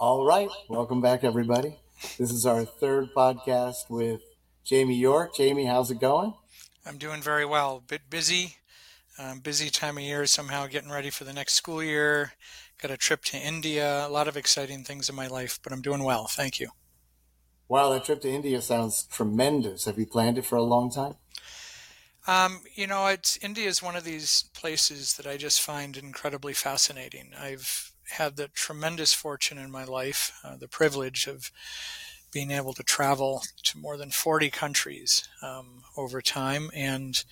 All right. Welcome back, everybody. This is our third podcast with Jamie York. Jamie, how's it going? I'm doing very well. A Bit busy, um, busy time of year. Somehow getting ready for the next school year. Got a trip to India. A lot of exciting things in my life, but I'm doing well. Thank you. Wow, that trip to India sounds tremendous. Have you planned it for a long time? Um, you know, it's India is one of these places that I just find incredibly fascinating. I've had the tremendous fortune in my life, uh, the privilege of being able to travel to more than 40 countries um, over time. And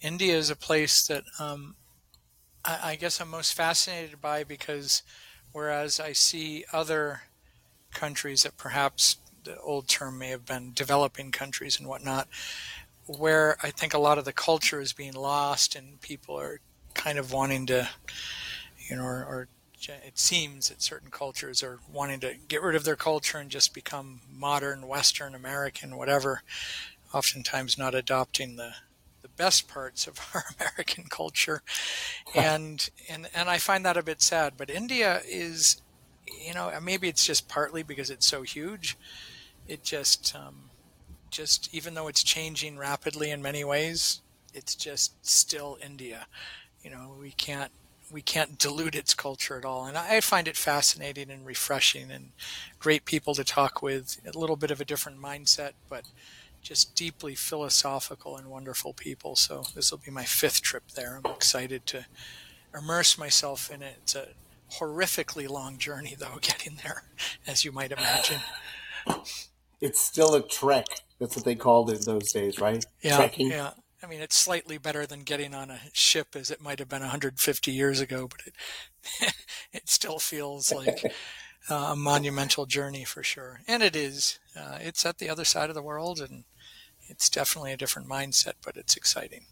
India is a place that um, I, I, guess I'm most fascinated by because whereas I see other countries that perhaps the old term may have been developing countries and whatnot, where I think a lot of the culture is being lost and people are kind of wanting to, you know, or, or it seems that certain cultures are wanting to get rid of their culture and just become modern Western American, whatever, oftentimes not adopting the the best parts of our American culture, and and and I find that a bit sad. But India is, you know, maybe it's just partly because it's so huge. It just um, just even though it's changing rapidly in many ways, it's just still India. You know, we can't we can't dilute its culture at all. And I find it fascinating and refreshing and great people to talk with, a little bit of a different mindset, but just deeply philosophical and wonderful people. So this will be my fifth trip there. I'm excited to immerse myself in it. It's a horrifically long journey, though, getting there, as you might imagine. It's still a trek. That's what they called it those days, right? Yeah, Trekking. yeah. I mean, it's slightly better than getting on a ship as it might have been 150 years ago, but it it still feels like uh, a monumental journey for sure. And it is. Uh, it's at the other side of the world, and it's definitely a different mindset, but it's exciting.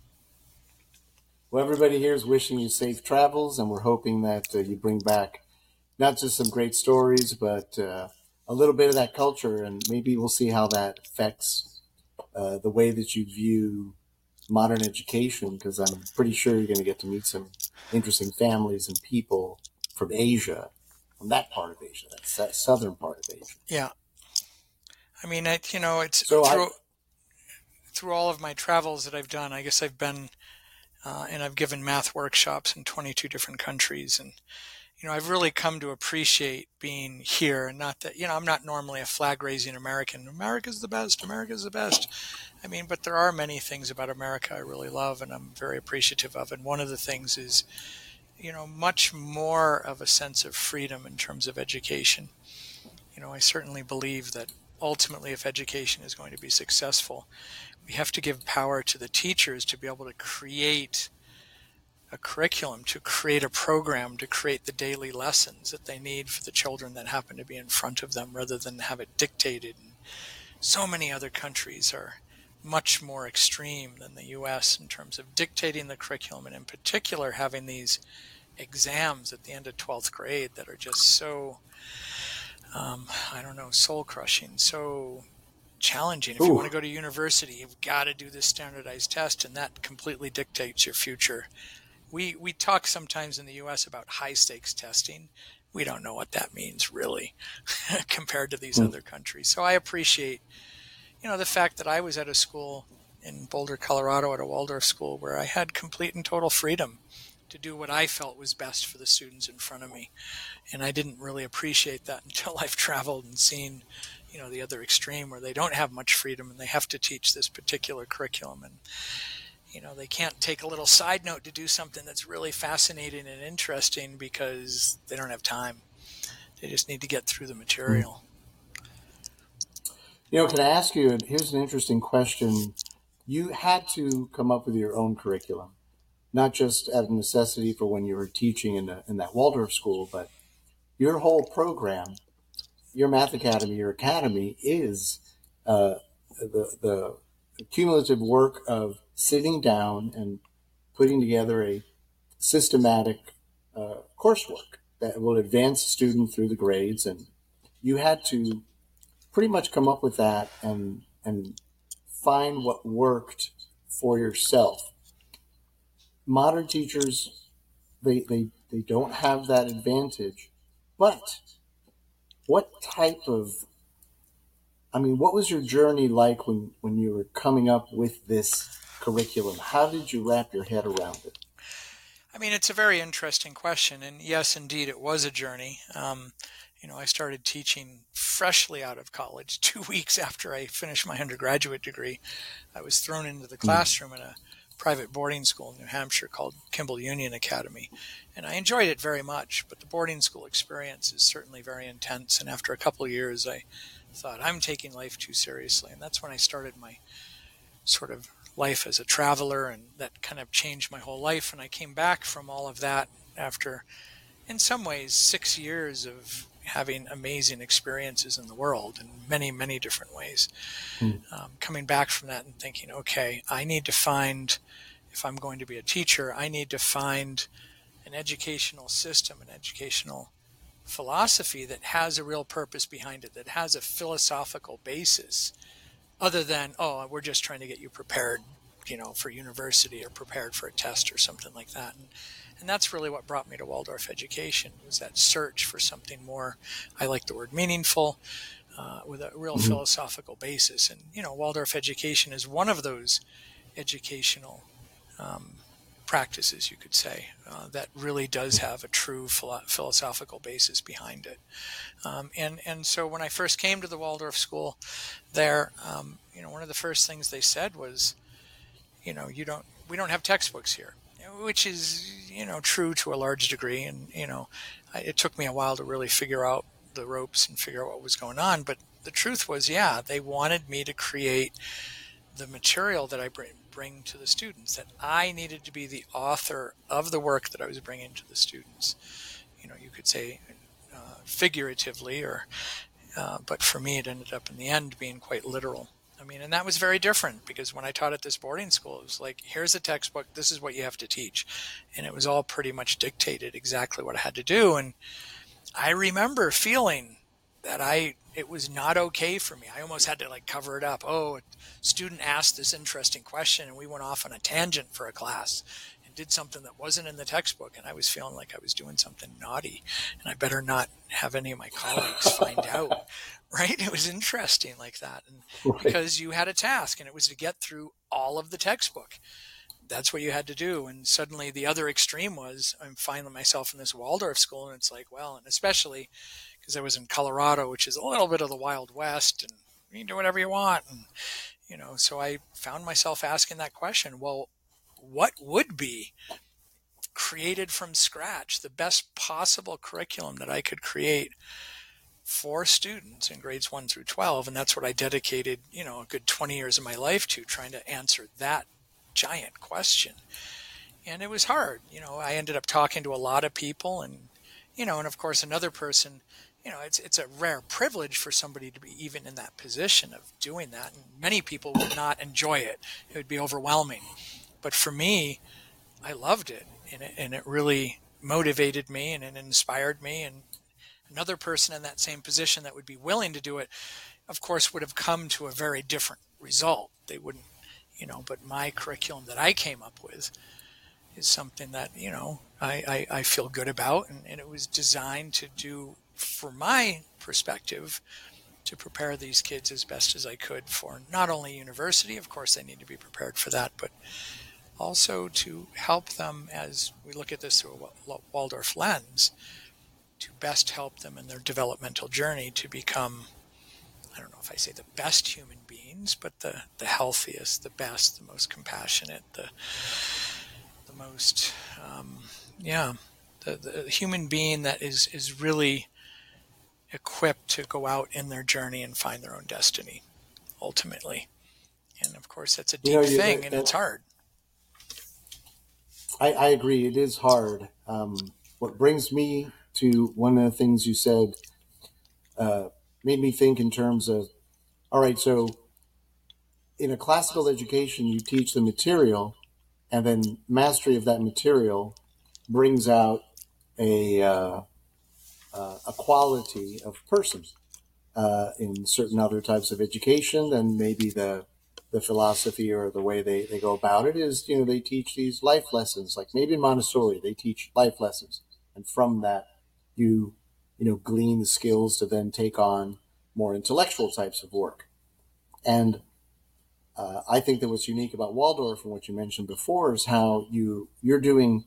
Well, everybody here is wishing you safe travels, and we're hoping that uh, you bring back not just some great stories, but uh, a little bit of that culture, and maybe we'll see how that affects uh, the way that you view modern education because I'm pretty sure you're going to get to meet some interesting families and people from Asia, from that part of Asia, that southern part of Asia. Yeah. I mean, I, you know, it's so through, I, through all of my travels that I've done, I guess I've been, uh, and I've given math workshops in 22 different countries. And, you know, I've really come to appreciate being here and not that, you know, I'm not normally a flag raising American. America's the best. America's the best. I mean, but there are many things about America I really love and I'm very appreciative of. And one of the things is, you know, much more of a sense of freedom in terms of education. You know, I certainly believe that ultimately, if education is going to be successful, we have to give power to the teachers to be able to create a curriculum, to create a program, to create the daily lessons that they need for the children that happen to be in front of them rather than have it dictated. So many other countries are much more extreme than the US in terms of dictating the curriculum and in particular having these exams at the end of 12th grade that are just so um, I don't know, soul crushing, so challenging. If Ooh. you want to go to university, you've got to do this standardized test, and that completely dictates your future. We we talk sometimes in the U.S. about high stakes testing. We don't know what that means really, compared to these mm. other countries. So I appreciate you know, the fact that I was at a school in Boulder, Colorado, at a Waldorf school where I had complete and total freedom to do what I felt was best for the students in front of me. And I didn't really appreciate that until I've traveled and seen, you know, the other extreme where they don't have much freedom and they have to teach this particular curriculum. And, you know, they can't take a little side note to do something that's really fascinating and interesting because they don't have time. They just need to get through the material. You know, can I ask you? Here's an interesting question. You had to come up with your own curriculum, not just out of necessity for when you were teaching in, the, in that Waldorf school, but your whole program, your math academy, your academy is uh, the, the cumulative work of sitting down and putting together a systematic uh, coursework that will advance the student through the grades. And you had to pretty much come up with that and and find what worked for yourself. Modern teachers, they they they don't have that advantage, but what type of I mean, what was your journey like when, when you were coming up with this curriculum? How did you wrap your head around it? I mean, it's a very interesting question. And yes, indeed, it was a journey. Um, you know, I started teaching freshly out of college, two weeks after I finished my undergraduate degree. I was thrown into the hmm. classroom in a private boarding school in New Hampshire called Kimball Union Academy. And I enjoyed it very much, but the boarding school experience is certainly very intense. And after a couple of years, I thought, I'm taking life too seriously. And that's when I started my sort of life as a traveler, and that kind of changed my whole life. And I came back from all of that after, in some ways, six years of having amazing experiences in the world in many, many different ways. Mm. Um, coming back from that and thinking, okay, I need to find, if I'm going to be a teacher, I need to find an educational system, an educational philosophy that has a real purpose behind it, that has a philosophical basis, other than, oh, we're just trying to get you prepared, you know, for university or prepared for a test or something like that. And, and that's really what brought me to Waldorf education was that search for something more, I like the word meaningful, uh, with a real mm-hmm. philosophical basis. And, you know, Waldorf education is one of those educational um, practices, you could say, uh, that really does have a true philo- philosophical basis behind it. Um, and and so when I first came to the Waldorf school, there, um, you know, one of the first things they said was, you know, you don't, we don't have textbooks here, which is, you know, true to a large degree. And you know, I, it took me a while to really figure out the ropes and figure out what was going on. But the truth was, yeah, they wanted me to create the material that I bring, bring to the students, that I needed to be the author of the work that I was bringing to the students. You know, you could say uh, figuratively, or uh, but for me, it ended up in the end being quite literal. I mean, and that was very different because when I taught at this boarding school, it was like, here's a textbook, this is what you have to teach. And it was all pretty much dictated exactly what I had to do. And I remember feeling that I it was not okay for me. I almost had to like cover it up. Oh, a student asked this interesting question and we went off on a tangent for a class did something that wasn't in the textbook and I was feeling like I was doing something naughty and I better not have any of my colleagues find out. Right? It was interesting like that. And right. because you had a task and it was to get through all of the textbook that's what you had to do. And suddenly the other extreme was I'm finding myself in this Waldorf school, and it's like, well, and especially because I was in Colorado, which is a little bit of the Wild West, and you can do whatever you want. And, you know, so I found myself asking that question well, what would be created from scratch, the best possible curriculum that I could create for students in grades 1 through 12 and that's what I dedicated, you know, a good 20 years of my life to trying to answer that giant question. And it was hard, you know, I ended up talking to a lot of people and you know, and of course another person you know, it's it's a rare privilege for somebody to be even in that position of doing that. And many people would not enjoy it; it would be overwhelming. But for me, I loved it, and it, and it really motivated me and it inspired me. And another person in that same position that would be willing to do it, of course, would have come to a very different result. They wouldn't, you know. But my curriculum that I came up with is something that you know I, I, I feel good about, and, and it was designed to do from my perspective, to prepare these kids as best as I could for not only university, of course, they need to be prepared for that, but also to help them as we look at this through a Waldorf lens, to best help them in their developmental journey to become, I don't know if I say the best human beings, but the, the healthiest, the best, the most compassionate, the, the most, um, yeah, the, the human being that is, is really equipped to go out in their journey and find their own destiny ultimately. And of course, that's a deep you know, thing and it's hard. I, I, agree. It is hard. Um, what brings me to one of the things you said uh, made me think in terms of all right, so in a classical education, you teach the material, and then mastery of that material brings out a uh, uh, a quality of person. Uh, in certain other types of education, then maybe the the philosophy or the way they, they go about it is, you know, they teach these life lessons. Like maybe in Montessori, they teach life lessons, and from that, you you know, glean the skills to then take on more intellectual types of work. And uh, I think that what's unique about Waldorf and what you mentioned before is how you you're doing,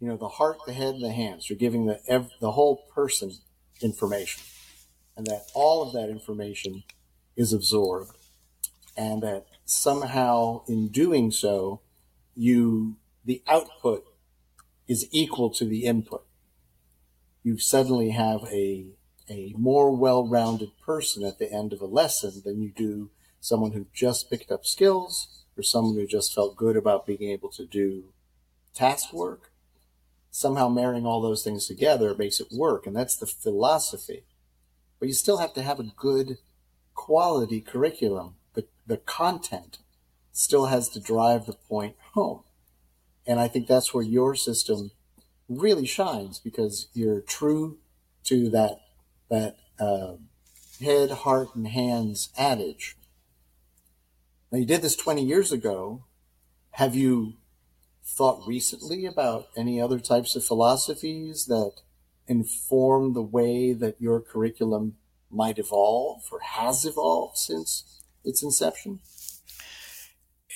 you know, the heart, the head, and the hands. You're giving the ev- the whole person information, and that all of that information is absorbed, and that somehow in doing so, you the output is equal to the input. You suddenly have a a more well-rounded person at the end of a lesson than you do someone who just picked up skills or someone who just felt good about being able to do task work. Somehow marrying all those things together makes it work, and that's the philosophy. But you still have to have a good quality curriculum. The, the content still has to drive the point home. And I think that's where your system really shines because you're true to that that uh, head, heart, and hands adage. Now you did this 20 years ago. Have you thought recently about any other types of philosophies that inform the way that your curriculum might evolve or has evolved since its inception?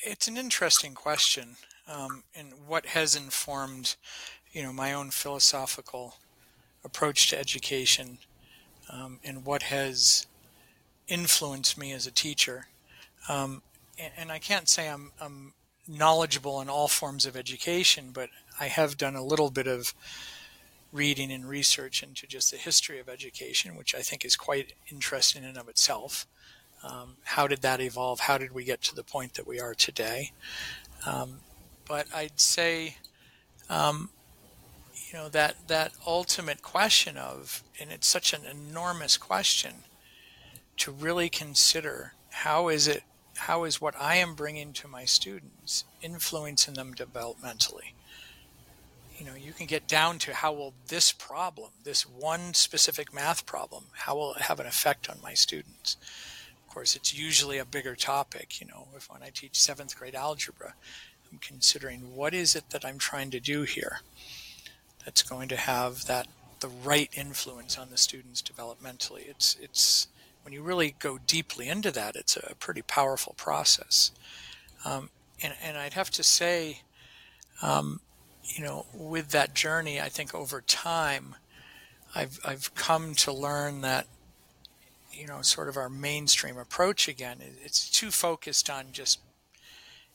It's an interesting question, um, and what has informed, you know, my own philosophical approach to education, um, and what has influenced me as a teacher. Um, and, and, I can't say I'm, I'm knowledgeable in all forms of education, but I have done a little bit of reading and research into just the history of education, which I think is quite interesting in and of itself. Um, how did that evolve? How did we get to the point that we are today? Um, but I'd say, um, you know, that that ultimate question of, and it's such an enormous question, to really consider how is it, how is what I am bringing to my students influencing them developmentally? you know you can get down to how will this problem this one specific math problem how will it have an effect on my students course, it's usually a bigger topic. You know, if when I teach seventh grade algebra, I'm considering what is it that I'm trying to do here that's going to have that the right influence on the students developmentally. It's it's when you really go deeply into that, it's a pretty powerful process. Um, and and I'd have to say, um, you know, with that journey, I think over time, I've I've come to learn that you know, sort of our mainstream approach again. It's too focused on just,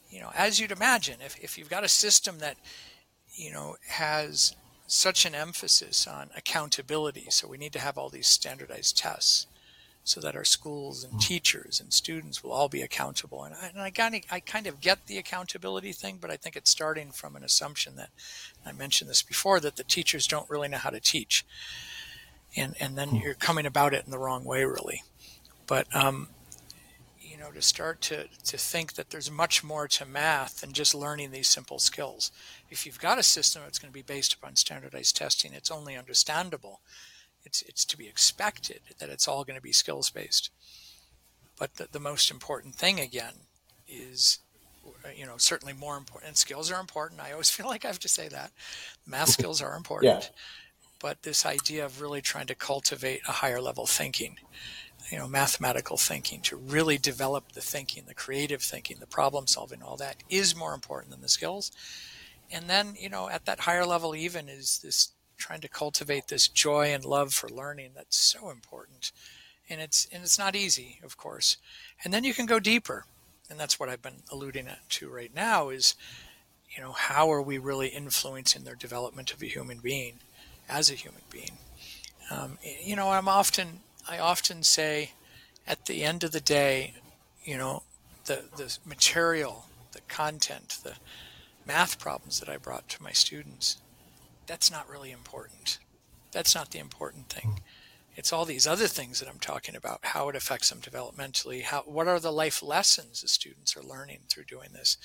you know, as you'd imagine, if, if you've got a system that, you know, has such an emphasis on accountability, so we need to have all these standardized tests so that our schools and mm-hmm. teachers and students will all be accountable. And I, and I, kind of, I kind of get the accountability thing, but I think it's starting from an assumption that I mentioned this before that the teachers don't really know how to teach and and then hmm. you're coming about it in the wrong way, really. But um, you know, to start to to think that there's much more to math than just learning these simple skills. If you've got a system that's going to be based upon standardized testing, it's only understandable. It's it's to be expected that it's all going to be skills based. But the, the most important thing again is you know certainly more important and skills are important i always feel like i have to say that math skills are important but this idea of really trying to cultivate a higher level thinking, you know, mathematical thinking, to really develop the thinking, the creative thinking, the problem solving, all that is more important than the skills. And then, you know, at that higher level, even is this trying to cultivate this joy and love for learning that's so important. And it's and it's not easy, of course. And then you can go deeper. And that's what I've been alluding to right now is, you know, how are we really influencing their development of a human being? As a human being. Um, you know, I'm often I often say, at the end of the day, you know, the the material, the content, the math problems that I brought to my students, that's not really important. That's not the important thing. It's all these other things that I'm talking about, how it affects them developmentally, how what are the life lessons the students are learning through doing this.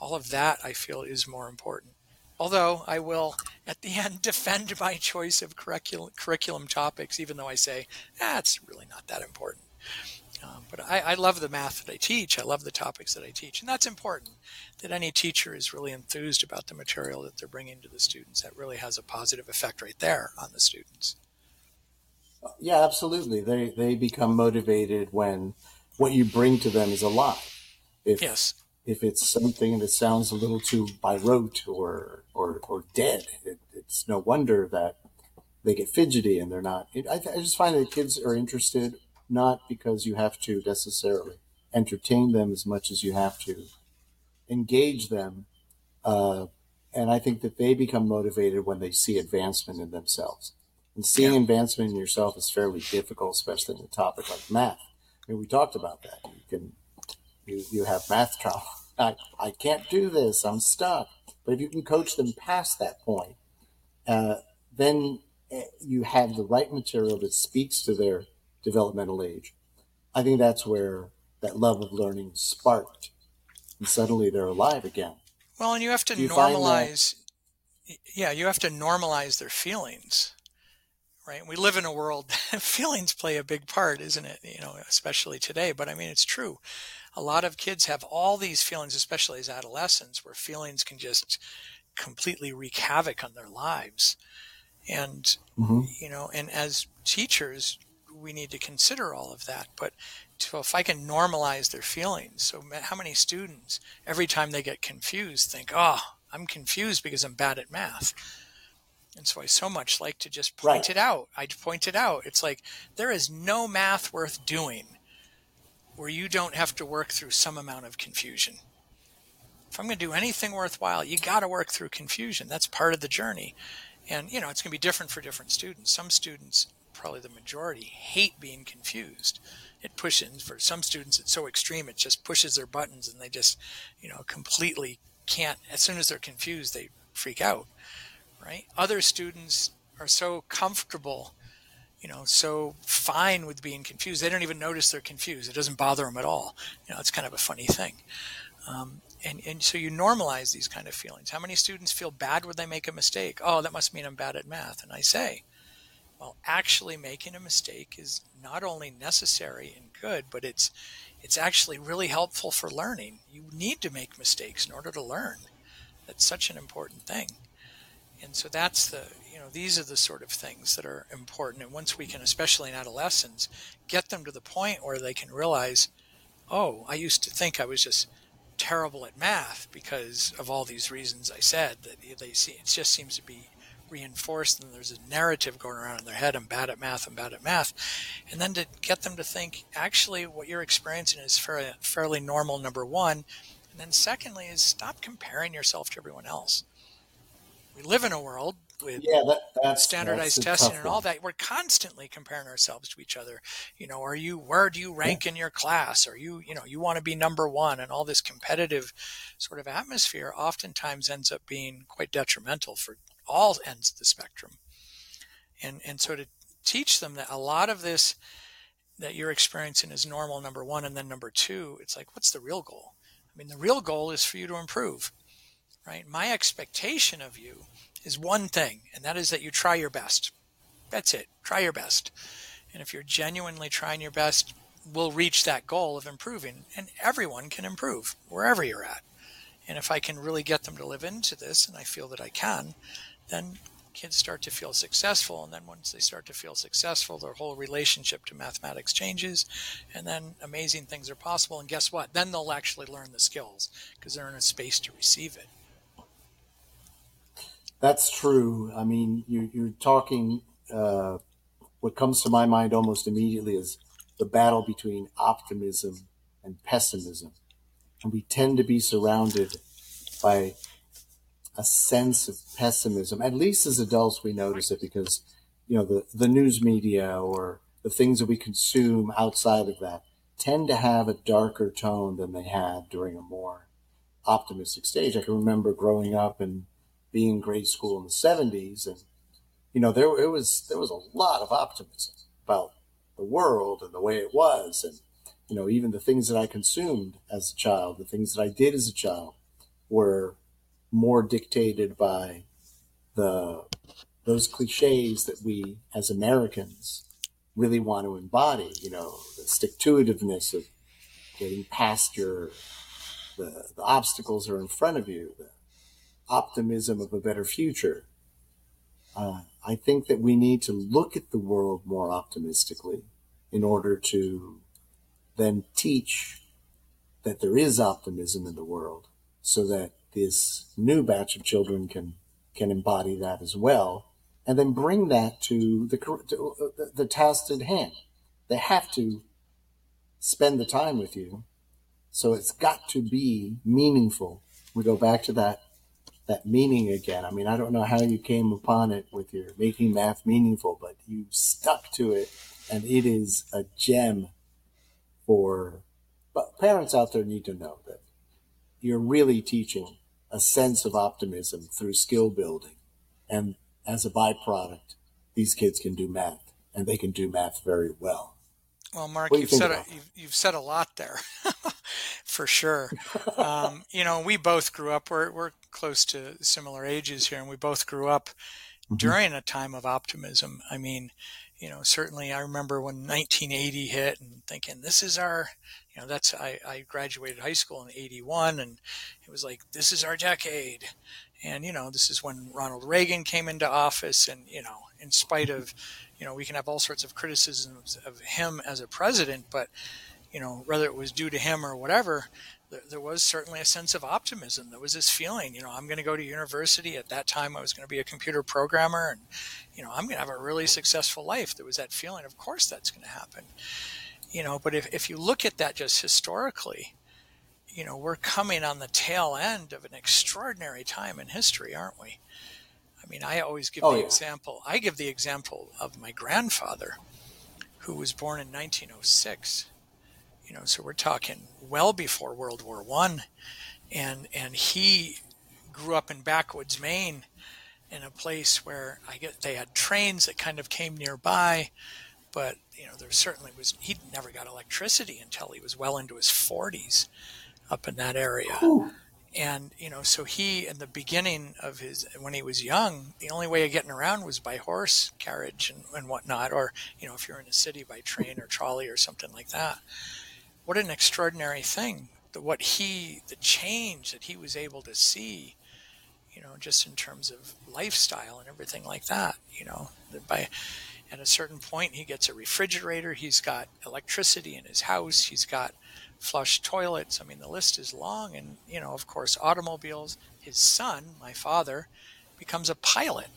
All of that I feel is more important. Although I will, at the end, defend my choice of curriculum, curriculum topics, even though I say, ah, really not that important. Um, but I, I, love the math that I teach. I love the topics that I teach. And that's important that any teacher is really enthused about the material that they're bringing to the students. That really has a positive effect right there on the students. Yeah, absolutely. They they become motivated when what you bring to them is alive. If yes. if it's something that sounds a little too by rote or or or dead, it, it's no wonder that they get fidgety and they're not. I, I just find that kids are interested not because you have to necessarily entertain them as much as you have to engage them. Uh, and I think that they become motivated when they see advancement in themselves. And seeing yeah. advancement in yourself is fairly difficult, especially in a topic like math. I mean, we talked about that. You can, you, you have math trouble. I, I can't do this. I'm stuck. But if you can coach them past that point, uh, then eh, you have the right material that speaks to their developmental age. I think that's where that love of learning sparked, and suddenly they're alive again. Well, and you have to you normalize. Yeah, you have to normalize their feelings, right? We live in a world feelings play a big part, isn't it? You know, especially today. But I mean, it's true. A lot of kids have all these feelings, especially as adolescents, where feelings can just completely wreak havoc on their lives. And mm-hmm. you know, and as teachers, we need to consider all of that. But so if I can normalize their feelings, so how many students every time they get confused think, "Oh, I'm confused because I'm bad at math." And so I so much like to just point right. it out. I point it out. It's like there is no math worth doing where you don't have to work through some amount of confusion. If I'm going to do anything worthwhile, you got to work through confusion. That's part of the journey. And, you know, it's going to be different for different students. Some students, probably the majority, hate being confused it pushes for some students it's so extreme it just pushes their buttons and they just you know completely can't as soon as they're confused they freak out right other students are so comfortable you know so fine with being confused. They don't even notice they're confused. It doesn't bother them at all. You know it's kind of a funny thing. Um, and, and so you normalize these kind of feelings. How many students feel bad when they make a mistake? Oh that must mean i'm bad at math. And i say well actually making a mistake is not only necessary and good but it's it's actually really helpful for learning. You need to make mistakes in order to learn. That's such an important thing. And so that's the know these are the sort of things that are important. And once we can especially in adolescents get them to the point where they can realize oh i used to think i was just terrible at math because of all these reasons i said that they see it just seems to be reinforced and there's a narrative going around in their head i'm bad at math i'm bad at math. And then to get them to think actually what you're experiencing is fairly, fairly normal number one. And then secondly is stop comparing yourself to everyone else. We live in a world with yeah, that, that's, standardized that's testing and all that we're constantly comparing ourselves to each other you know are you where do you rank yeah. in your class are you you know you want to be number one and all this competitive sort of atmosphere oftentimes ends up being quite detrimental for all ends of the spectrum. And, and so to teach them that a lot of this that you're experiencing is normal, number one. And then number two, it's like, what's the real goal? I mean, the real goal is for you to improve, right? My expectation of you is one thing, and that is that you try your best. That's it. Try your best. And if you're genuinely trying your best, we'll reach that goal of improving. And everyone can improve wherever you're at. And if I can really get them to live into this, and I feel that I can, then kids start to feel successful and then once they start to feel successful their whole relationship to mathematics changes and then amazing things are possible and guess what then they'll actually learn the skills because they're in a space to receive it that's true i mean you, you're talking uh, what comes to my mind almost immediately is the battle between optimism and pessimism and we tend to be surrounded by a sense of pessimism. At least as adults, we notice it because, you know, the, the news media or the things that we consume outside of that tend to have a darker tone than they had during a more optimistic stage. I can remember growing up and being in grade school in the 70s and, you know, there, it was, there was a lot of optimism about the world and the way it was. And, you know, even the things that I consumed as a child, the things that I did as a child were more dictated by the those cliches that we as Americans really want to embody. You know, the stick to itiveness of getting past your the, the obstacles are in front of you, the optimism of a better future. uh, I think that we need to look at the world more optimistically in order to then teach that there is optimism in the world so that this new batch of children can can embody that as well and then bring that to the to uh, the task at hand they have to spend the time with you so it's got to be meaningful we go back to that that meaning again i mean i don't know how you came upon it with your making math meaningful but you stuck to it and it is a gem for but parents out there need to know that you're really teaching a sense of optimism through skill building. And as a byproduct, these kids can do math and they can do math very well. Well, Mark, you you've said a, you've, you've, said a lot there, for sure. Um, you know, we both grew up. We're we're close to similar ages here, and we both grew up mm-hmm. during a time of optimism. I mean, you know, certainly I remember when 1980 hit and thinking, this is our, you know, that's, I, I graduated high school in 81 and it was like, this is our decade. And, you know, this is when Ronald Reagan came into office and, you know, in spite of, you know, we can have all sorts of criticisms of him as a president, but, you know, whether it was due to him or whatever, there was certainly a sense of optimism. There was this feeling, you know, I'm going to go to university. At that time, I was going to be a computer programmer, and you know, I'm going to have a really successful life. There was that feeling. Of course, that's going to happen. You know, but if if you look at that just historically, you know, we're coming on the tail end of an extraordinary time in history, aren't we? I mean, I always give oh, the yeah. example. I give the example of my grandfather, who was born in 1906 you know, so we're talking well before World War One, and and he grew up in backwoods Maine, in a place where I get they had trains that kind of came nearby, but you know there certainly was he never got electricity until he was well into his 40s, up in that area. Ooh. And you know, so he in the beginning of his when he was young, the only way of getting around was by horse carriage and, and whatnot, or you know, if you're in a city by train or trolley or something like that what an extraordinary thing that what he the change that he was able to see you know just in terms of lifestyle and everything like that you know that by at a certain point he gets a refrigerator he's got electricity in his house he's got flush toilets i mean the list is long and you know of course automobiles his son my father becomes a pilot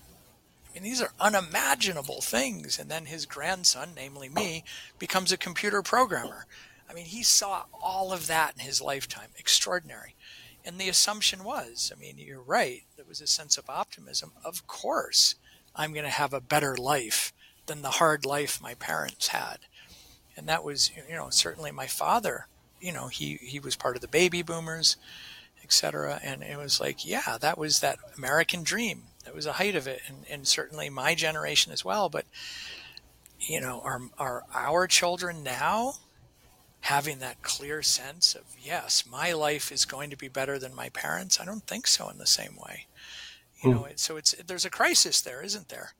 I mean, these are unimaginable things. And then his grandson, namely me, becomes a computer programmer. I mean, he saw all of that in his lifetime. Extraordinary. And the assumption was, I mean, you're right, there was a sense of optimism. Of course, I'm going to have a better life than the hard life my parents had. And that was, you know, certainly my father, you know, he, he was part of the baby boomers, etc. And it was like, yeah, that was that American dream. That was the height of it. And, and certainly my generation as well. But, you know, are, are our children now having that clear sense of yes my life is going to be better than my parents i don't think so in the same way you mm. know so it's there's a crisis there isn't there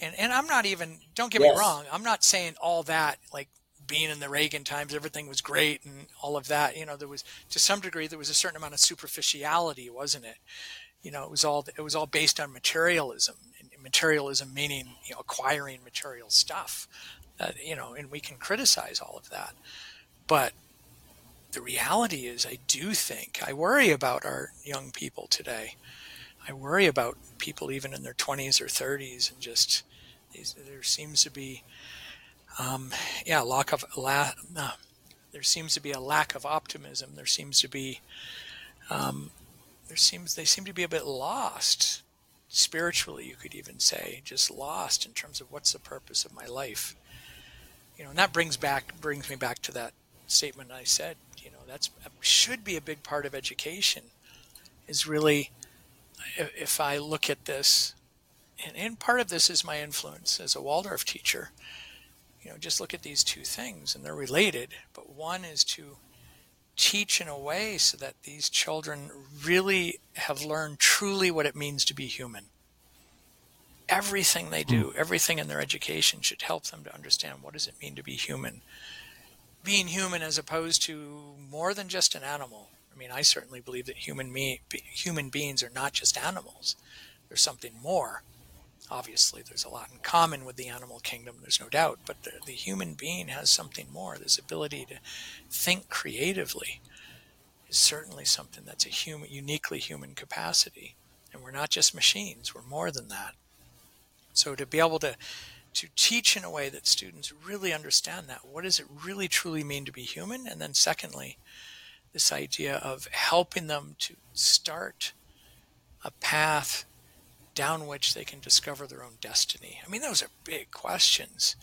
and and i'm not even don't get yes. me wrong i'm not saying all that like being in the reagan times everything was great and all of that you know there was to some degree there was a certain amount of superficiality wasn't it you know it was all it was all based on materialism materialism meaning you know acquiring material stuff uh, you know and we can criticize all of that but the reality is, I do think I worry about our young people today. I worry about people even in their 20s or 30s, and just there seems to be, um, yeah, lack of la, uh, there seems to be a lack of optimism. There seems to be, um, there seems they seem to be a bit lost spiritually. You could even say just lost in terms of what's the purpose of my life. You know, and that brings back brings me back to that statement I said, you know, that's should be a big part of education. Is really, if I look at this, and, and part of this is my influence as a Waldorf teacher. You know, just look at these two things, and they're related. But one is to teach in a way so that these children really have learned truly what it means to be human. Everything they do, hmm. everything in their education should help them to understand what does it mean to be human being human as opposed to more than just an animal. I mean, I certainly believe that human me, human beings are not just animals. There's something more. Obviously, there's a lot in common with the animal kingdom, there's no doubt, but the, the human being has something more. This ability to think creatively is certainly something that's a human, uniquely human capacity. And we're not just machines, we're more than that. So to be able to to teach in a way that students really understand that. What does it really truly mean to be human? And then secondly, this idea of helping them to start a path down which they can discover their own destiny. I mean, those are big questions,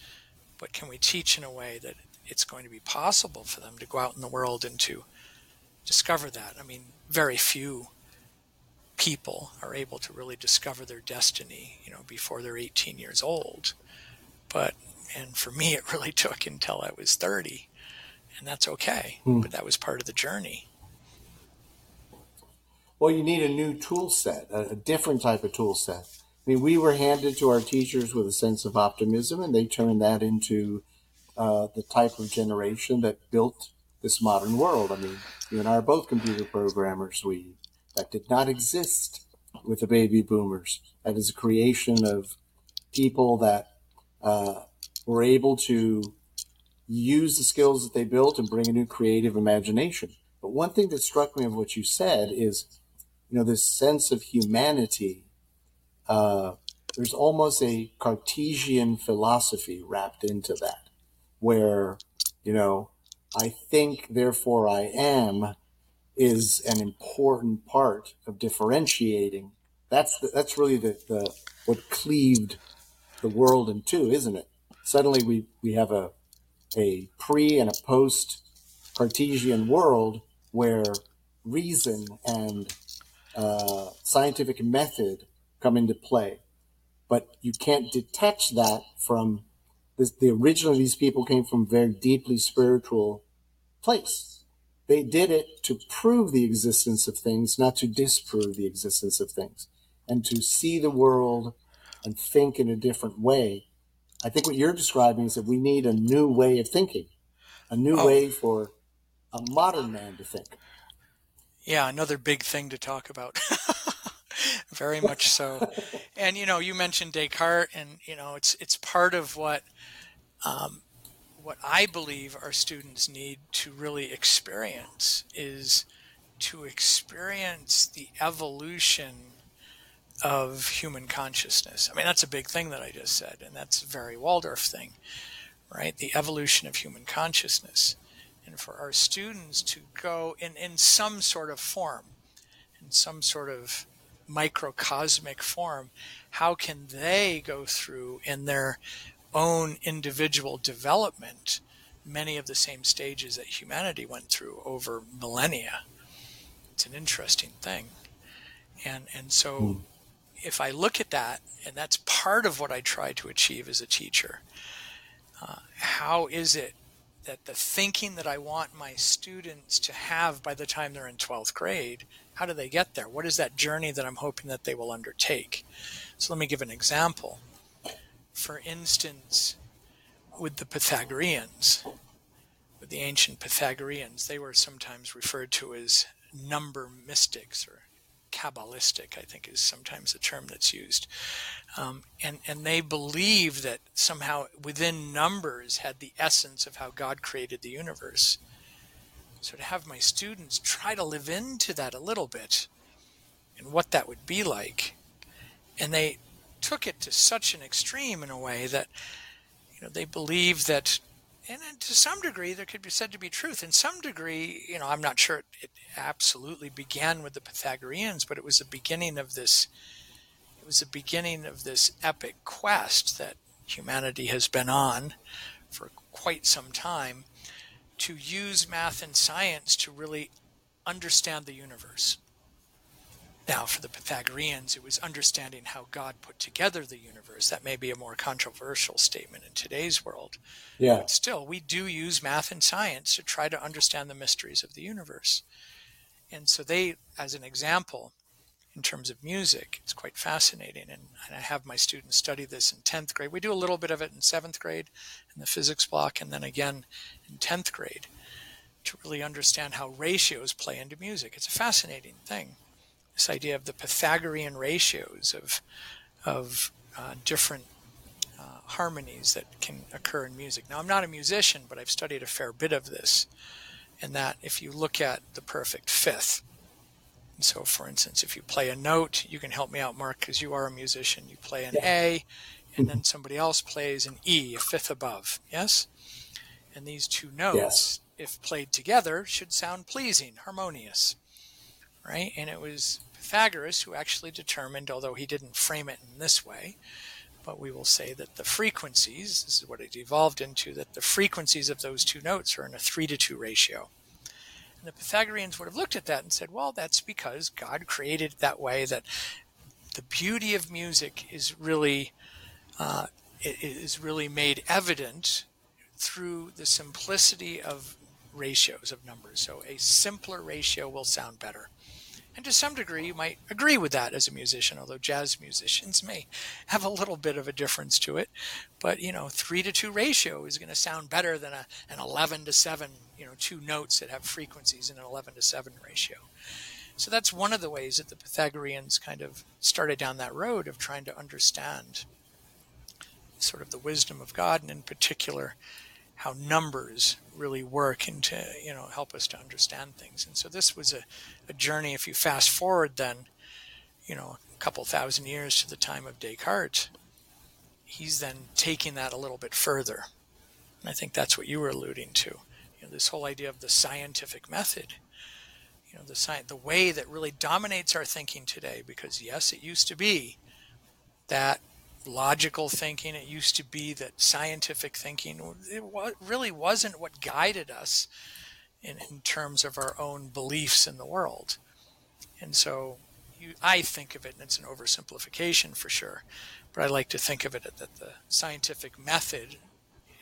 but can we teach in a way that it's going to be possible for them to go out in the world and to discover that? I mean, very few people are able to really discover their destiny, you know, before they're 18 years old. But and for me, it really took until I was 30, and that's okay. Hmm. But that was part of the journey. Well, you need a new tool set, a, different type of tool set. I mean, we were handed to our teachers with a sense of optimism, and they turned that into uh, the type of generation that built this modern world. I mean, you and I are both computer programmers. We that did not exist with the baby boomers. That is a creation of people that uh, were able to use the skills that they built and bring a new creative imagination. But one thing that struck me of what you said is, you know, this sense of humanity. Uh, there's almost a Cartesian philosophy wrapped into that, where, you know, I think, therefore I am is an important part of differentiating. That's the, that's really the, the what cleaved the world in two, isn't it? Suddenly we, we have a a pre and a post Cartesian world where reason and uh, scientific method come into play. But you can't detach that from this, the original these people came from very deeply spiritual place they did it to prove the existence of things, not to disprove the existence of things, and to see the world and think in a different way. I think what you're describing is that we need a new way of thinking, a new oh. way for a modern man to think. Yeah, another big thing to talk about. Very much so. and you know, you mentioned Descartes, and you know, it's it's part of what um, what I believe our students need to really experience is to experience the evolution of human consciousness. I mean, that's a big thing that I just said, and that's a very Waldorf thing, right? The evolution of human consciousness. And for our students to go in, in some sort of form, in some sort of microcosmic form, how can they go through in their own individual development many of the same stages that humanity went through over millennia. It's an interesting thing. And and so mm. if I look at that, and that's part of what I try to achieve as a teacher, uh, how is it that the thinking that I want my students to have by the time they're in 12th grade, how do they get there? What is that journey that I'm hoping that they will undertake? So let me give an example for instance, with the Pythagoreans, with the ancient Pythagoreans, they were sometimes referred to as number mystics or Kabbalistic, I think is sometimes a term that's used. Um, and, and they believed that somehow within numbers had the essence of how God created the universe. So to have my students try to live into that a little bit and what that would be like. And they, took it to such an extreme in a way that you know they believe that and to some degree there could be said to be truth. In some degree you know i'm not sure it, it absolutely began with the pythagoreans but it was the beginning of this it was the beginning of this epic quest that humanity has been on for quite some time to use math and science to really understand the universe now, for the Pythagoreans, it was understanding how God put together the universe. That may be a more controversial statement in today's world. Yeah. But still, we do use math and science to try to understand the mysteries of the universe. And so, they, as an example, in terms of music, it's quite fascinating. And, and I have my students study this in 10th grade. We do a little bit of it in 7th grade in the physics block, and then again in 10th grade to really understand how ratios play into music. It's a fascinating thing this idea of the Pythagorean ratios of of uh, different uh, harmonies that can occur in music. Now, I'm not a musician, but I've studied a fair bit of this. And that if you look at the perfect fifth, and so for instance, if you play a note, you can help me out, Mark, because you are a musician. You play an A, and then somebody else plays an E, a fifth above. Yes? And these two notes, yes. if played together, should sound pleasing, harmonious. Right? And it was Pythagoras who actually determined, although he didn't frame it in this way, but we will say that the frequencies, this is what it evolved into, that the frequencies of those two notes are in a 3 to 2 ratio. And the Pythagoreans would have looked at that and said, well, that's because God created it that way, that the beauty of music is really, uh, is really made evident through the simplicity of ratios of numbers. So a simpler ratio will sound better. And to some degree, you might agree with that as a musician, although jazz musicians may have a little bit of a difference to it. But, you know, three to two ratio is going to sound better than a, an 11 to seven, you know, two notes that have frequencies in an 11 to seven ratio. So that's one of the ways that the Pythagoreans kind of started down that road of trying to understand sort of the wisdom of God and in particular how numbers really work and to you know help us to understand things. And so this was a, a journey. If you fast forward, then you know a couple thousand years to the time of Descartes, he's then taking that a little bit further. And I think that's what you were alluding to. You know, this whole idea of the scientific method. You know, the science, the way that really dominates our thinking today. Because yes, it used to be that logical thinking. It used to be that scientific thinking it really wasn't what guided us in, in terms of our own beliefs in the world. And so you, I think of it, and it's an oversimplification for sure, but I like to think of it that the scientific method,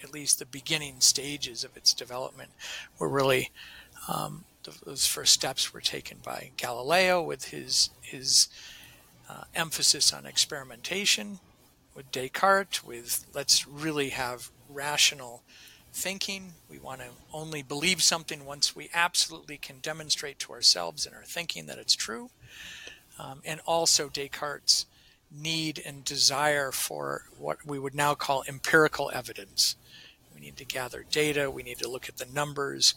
at least the beginning stages of its development, were really um, those first steps were taken by Galileo with his his uh, emphasis on experimentation with Descartes, with let's really have rational thinking. We want to only believe something once we absolutely can demonstrate to ourselves in our thinking that it's true. Um, and also Descartes' need and desire for what we would now call empirical evidence. We need to gather data, we need to look at the numbers,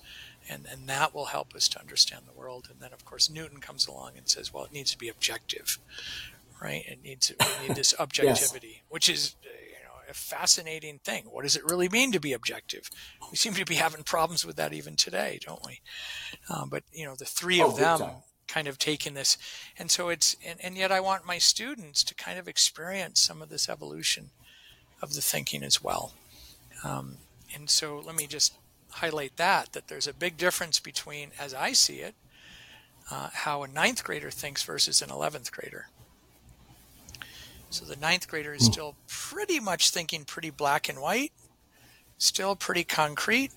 and, and that will help us to understand the world. And then, of course, Newton comes along and says, well, it needs to be objective, right? It needs we need this objectivity, yes. which is a fascinating thing. What does it really mean to be objective? We seem to be having problems with that even today, don't we? Um, but you know, the three oh, of them kind of taking this, and so it's and, and yet I want my students to kind of experience some of this evolution of the thinking as well. Um, and so let me just highlight that that there's a big difference between, as I see it, uh, how a ninth grader thinks versus an 11th grader. So the ninth grader is hmm. still pretty much thinking pretty black and white, still pretty concrete,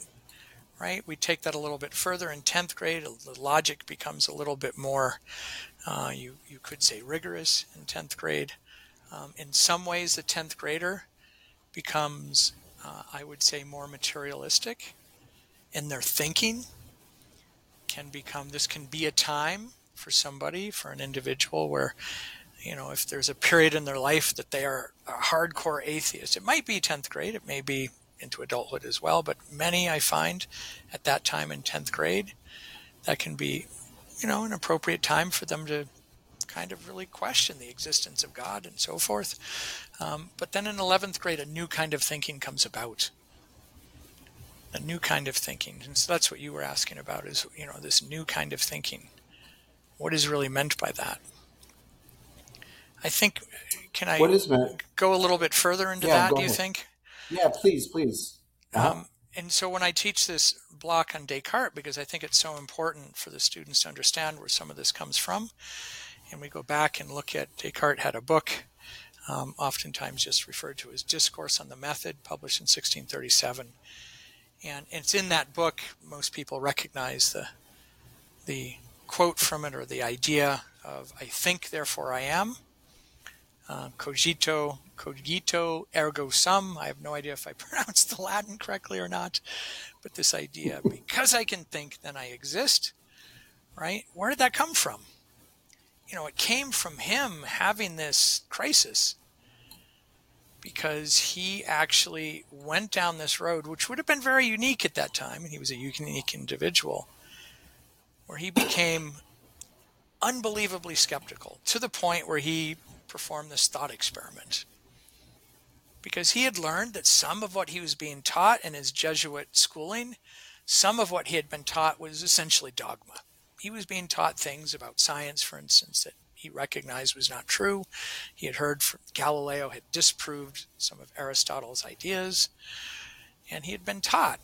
right? We take that a little bit further in 10th grade, the logic becomes a little bit more, uh, you, you could say rigorous in 10th grade. Um, in some ways, the 10th grader becomes, uh, I would say, more materialistic in their thinking. Can become, this can be a time for somebody, for an individual, where you know, if there's a period in their life that they are a hardcore atheist, it might be 10th grade, it may be into adulthood as well, but many I find at that time in 10th grade, that can be, you know, an appropriate time for them to kind of really question the existence of God and so forth. Um, but then in 11th grade, a new kind of thinking comes about. A new kind of thinking. And so that's what you were asking about is, you know, this new kind of thinking. What is really meant by that? I think can I what is go a little bit further into yeah, that? Do you think? Yeah, please, please. Uh-huh. Um, and so when I teach this block on Descartes, because I think it's so important for the students to understand where some of this comes from, and we go back and look at Descartes had a book, um, oftentimes just referred to as Discourse on the Method, published in 1637, and it's in that book most people recognize the the quote from it or the idea of "I think, therefore I am." Uh, cogito, cogito ergo sum. I have no idea if I pronounced the Latin correctly or not, but this idea, because I can think, then I exist, right? Where did that come from? You know, it came from him having this crisis because he actually went down this road, which would have been very unique at that time, and he was a unique individual, where he became unbelievably skeptical to the point where he performed this thought experiment. Because he had learned that some of what he was being taught in his Jesuit schooling, some of what he had been taught was essentially dogma. He was being taught things about science, for instance, that he recognized was not true. He had heard from Galileo had disproved some of Aristotle's ideas, and he had been taught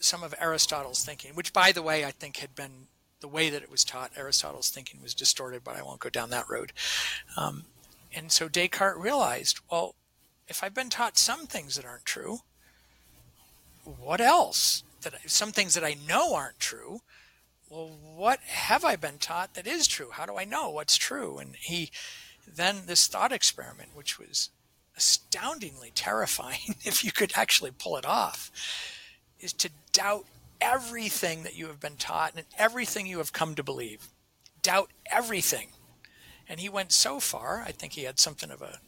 some of Aristotle's thinking, which, by the way, I think had been the way that it was taught. Aristotle's thinking was distorted, but I won't go down that road. Um, and so Descartes realized, well, if I've been taught some things that aren't true, what else? That some things that I know aren't true well, what have I been taught that is true? How do I know what's true? And he then this thought experiment, which was astoundingly terrifying if you could actually pull it off, is to doubt everything that you have been taught and everything you have come to believe. Doubt everything. And he went so far, I think he had something of a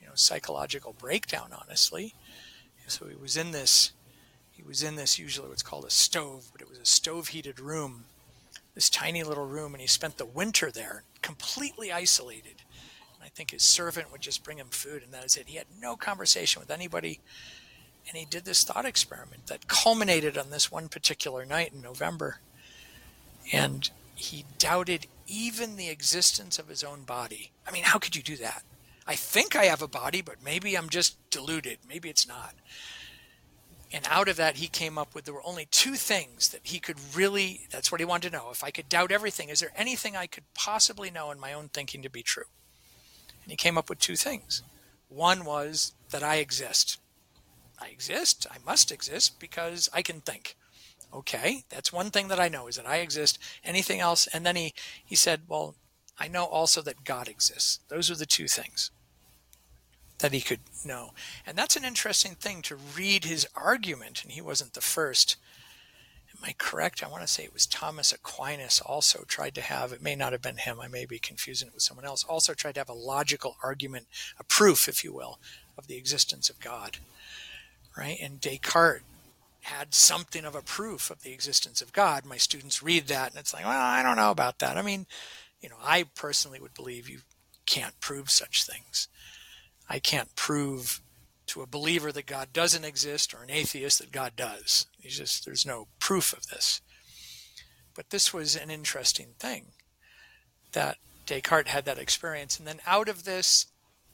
you know psychological breakdown, honestly. So he was in this he was in this usually what's called a stove, but it was a stove heated room, this tiny little room, and he spent the winter there completely isolated. And I think his servant would just bring him food, and that is it. He had no conversation with anybody. And he did this thought experiment that culminated on this one particular night in November. And he doubted even the existence of his own body. I mean, how could you do that? I think I have a body, but maybe I'm just deluded. Maybe it's not. And out of that, he came up with there were only two things that he could really, that's what he wanted to know. If I could doubt everything, is there anything I could possibly know in my own thinking to be true? And he came up with two things. One was that I exist. I exist, I must exist because I can think. Okay, that's one thing that I know is that I exist. Anything else? And then he, he said, Well, I know also that God exists. Those are the two things that he could know. And that's an interesting thing to read his argument, and he wasn't the first. Am I correct? I want to say it was Thomas Aquinas also tried to have, it may not have been him, I may be confusing it with someone else, also tried to have a logical argument, a proof, if you will, of the existence of God. Right? And Descartes had something of a proof of the existence of God. My students read that and it's like, well, I don't know about that. I mean, you know, I personally would believe you can't prove such things. I can't prove to a believer that God doesn't exist or an atheist that God does. He's just there's no proof of this. But this was an interesting thing that Descartes had that experience, and then out of this,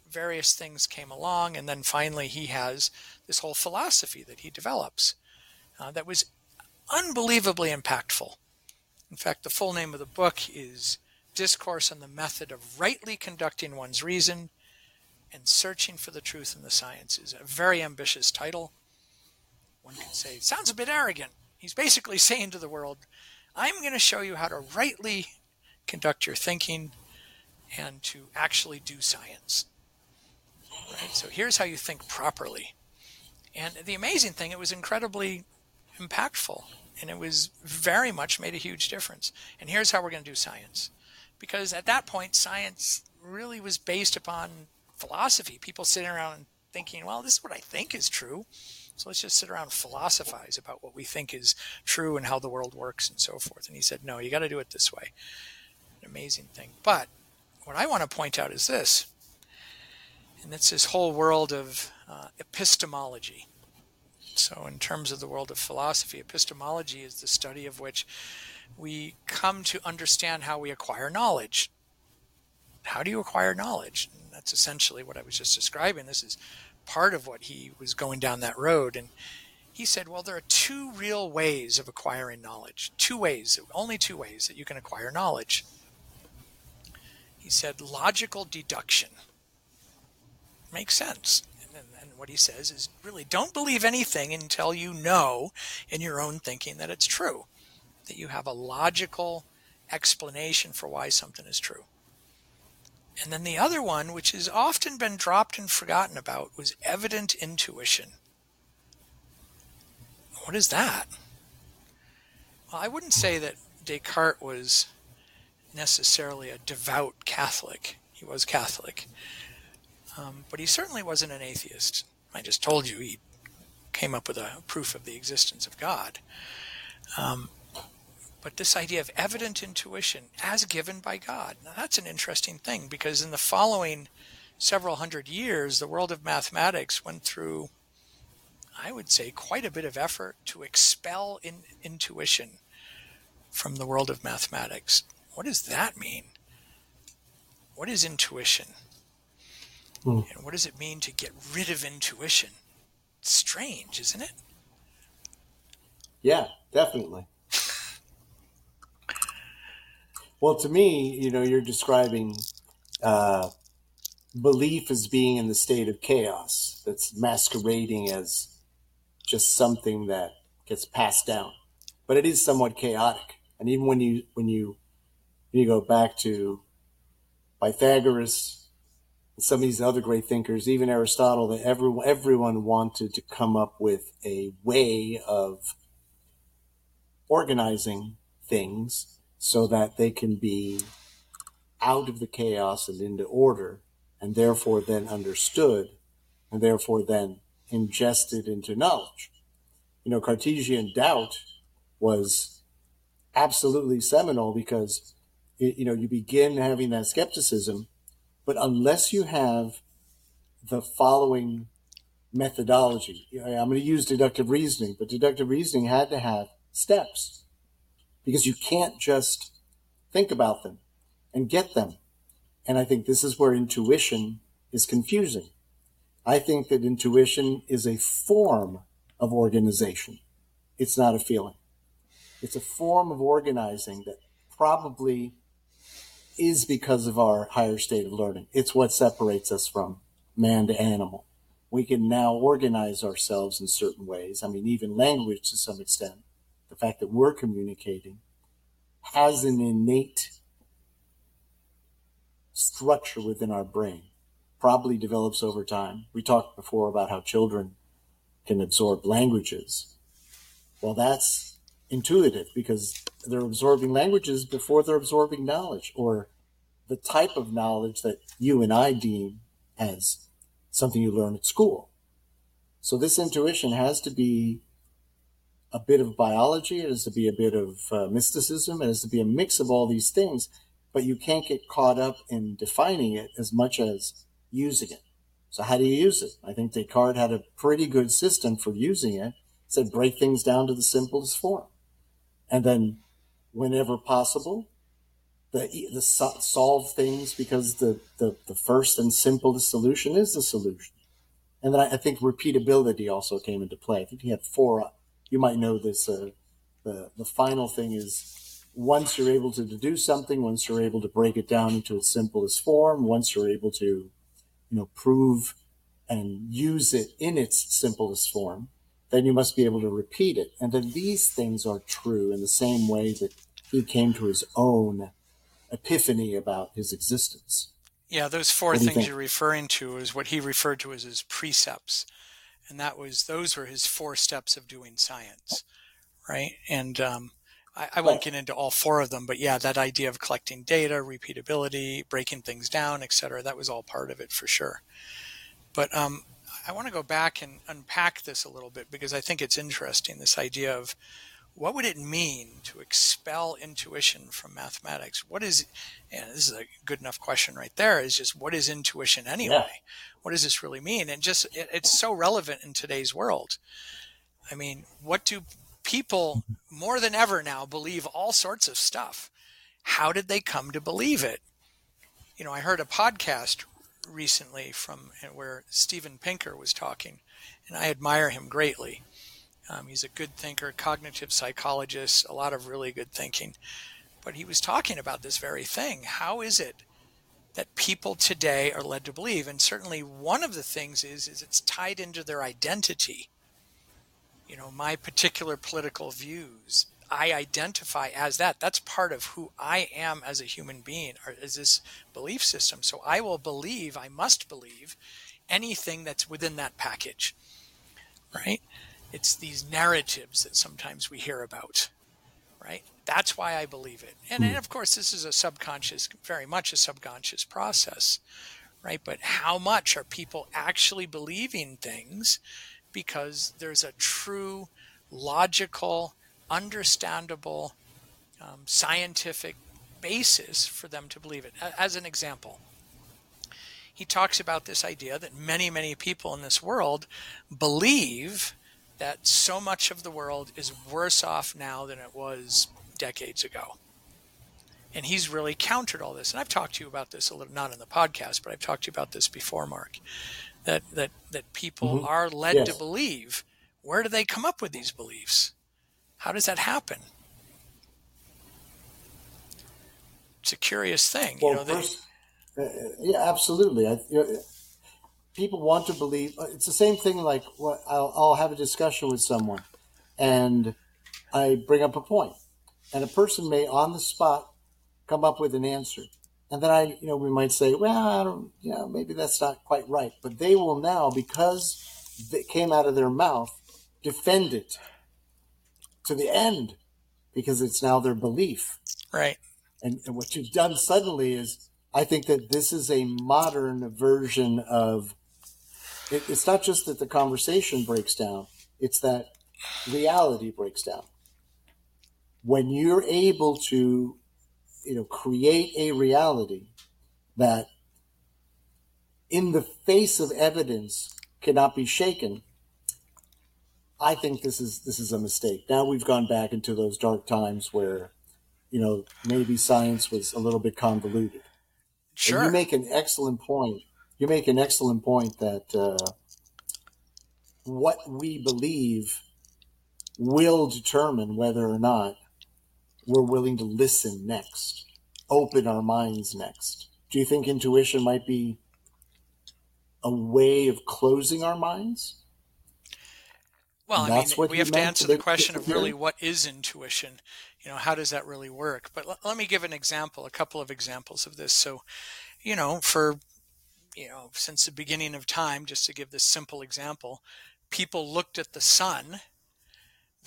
various things came along, and then finally he has this whole philosophy that he develops uh, that was unbelievably impactful. In fact, the full name of the book is Discourse on the Method of Rightly Conducting One's Reason and Searching for the Truth in the Sciences. A very ambitious title. One could say, sounds a bit arrogant. He's basically saying to the world, I'm going to show you how to rightly conduct your thinking and to actually do science. Right? So here's how you think properly. And the amazing thing, it was incredibly impactful and it was very much made a huge difference. And here's how we're going to do science. Because at that point, science really was based upon philosophy. People sitting around thinking, well, this is what I think is true. So let's just sit around and philosophize about what we think is true and how the world works and so forth. And he said, no, you got to do it this way. An amazing thing. But what I want to point out is this, and it's this whole world of uh, epistemology. So, in terms of the world of philosophy, epistemology is the study of which we come to understand how we acquire knowledge. How do you acquire knowledge? that's essentially what I was just describing. This is part of what he was going down that road. And he said, well, there are two real ways of acquiring knowledge. Two ways, only two ways that you can acquire knowledge. He said, logical deduction. Makes sense. And, and what he says is really don't believe anything until you know in your own thinking that it's true, that you have a logical explanation for why something is true. And then the other one, which has often been dropped and forgotten about, was evident intuition. What is that? Well, I wouldn't say that Descartes was necessarily a devout Catholic. He was Catholic. Um, but he certainly wasn't an atheist. I just told you he came up with a proof of the existence of God. Um, but this idea of evident intuition as given by God, now that's an interesting thing because in the following several hundred years, the world of mathematics went through, I would say, quite a bit of effort to expel in, intuition from the world of mathematics. What does that mean? What is intuition? Hmm. And what does it mean to get rid of intuition? It's strange, isn't it? Yeah, definitely. well, to me, you know, you're describing uh, belief as being in the state of chaos that's masquerading as just something that gets passed down, but it is somewhat chaotic. And even when you when you when you go back to Pythagoras, some of these other great thinkers, even Aristotle, that everyone, everyone wanted to come up with a way of organizing things so that they can be out of the chaos and into order, and therefore then understood, and therefore then ingested into knowledge. You know, Cartesian doubt was absolutely seminal because, you know, you begin having that skepticism but unless you have the following methodology, I'm going to use deductive reasoning, but deductive reasoning had to have steps because you can't just think about them and get them. And I think this is where intuition is confusing. I think that intuition is a form of organization. It's not a feeling. It's a form of organizing that probably is because of our higher state of learning. It's what separates us from man to animal. We can now organize ourselves in certain ways. I mean, even language to some extent, the fact that we're communicating has an innate structure within our brain, probably develops over time. We talked before about how children can absorb languages. Well, that's intuitive because they're absorbing languages before they're absorbing knowledge or the type of knowledge that you and I deem as something you learn at school. So this intuition has to be a bit of biology. It has to be a bit of uh, mysticism. It has to be a mix of all these things, but you can't get caught up in defining it as much as using it. So how do you use it? I think Descartes had a pretty good system for using it. He said break things down to the simplest form. And then whenever possible, the, the solve things because the, the, the first and simplest solution is the solution. And then I, I, think repeatability also came into play. I think he had four. You might know this. Uh, the the final thing is once you're able to do something, once you're able to break it down into its simplest form, once you're able to, you know, prove and use it in its simplest form, then you must be able to repeat it. And then these things are true in the same way that he came to his own epiphany about his existence. Yeah, those four things you are referring to is what he referred to as his precepts. And that was, those were his four steps of doing science, right? And um, I, I, won't right. get into all four of them, but yeah, that idea of collecting data, repeatability, breaking things down, et cetera, that was all part of it for sure. But um, I want to go back and unpack this a little bit because I think it's interesting this idea of what would it mean to expel intuition from mathematics? What is, and this is a good enough question right there, is just what is intuition anyway? Yeah. What does this really mean? And just, it, it's so relevant in today's world. I mean, what do people more than ever now believe all sorts of stuff? How did they come to believe it? You know, I heard a podcast recently from where Steven Pinker was talking, and I admire him greatly um, he's a good thinker, cognitive psychologist, a lot of really good thinking. But he was talking about this very thing. How is it that people today are led to believe? And certainly one of the things is is it's tied into their identity. You know, my particular political views, I identify as that. That's part of who I am as a human being, or is this belief system. So I will believe, I must believe anything that's within that package. Right? It's these narratives that sometimes we hear about, right? That's why I believe it. And, and hmm. of course, this is a subconscious, very much a subconscious process, right? But how much are people actually believing things because there's a true, logical, understandable, um, scientific basis for them to believe it. As an example, he talks about this idea that many, many people in this world believe that so much of the world is worse off now than it was decades ago. And he's really countered all this. And I've talked to you about this a little, not in the podcast, but I've talked to you about this before, Mark. That that that people mm-hmm. are led yes. to believe. Where do they come up with these beliefs? How does that happen? It's a curious thing. Well, you know, first, uh, yeah, absolutely. I, you know, people want to believe. Uh, it's the same thing. Like what I'll, I'll have a discussion with someone, and I bring up a point, and a person may on the spot come up with an answer, and then I, you know, we might say, well, I don't, you know, maybe that's not quite right, but they will now because it came out of their mouth defend it to the end because it's now their belief. Right. And, and what you've done suddenly is I think that this is a modern version of it, it's not just that the conversation breaks down, it's that reality breaks down. When you're able to, you know, create a reality that in the face of evidence cannot be shaken, I think this is this is a mistake. Now we've gone back into those dark times where, you know, maybe science was a little bit convoluted. Sure. And you make an excellent point. You make an excellent point that uh, what we believe will determine whether or not we're willing to listen next, open our minds next. Do you think intuition might be a way of closing our minds? Well, I mean, we have to answer the question of really what is intuition. You know, how does that really work? But l- let me give an example, a couple of examples of this. So, you know, for you know, since the beginning of time, just to give this simple example, people looked at the sun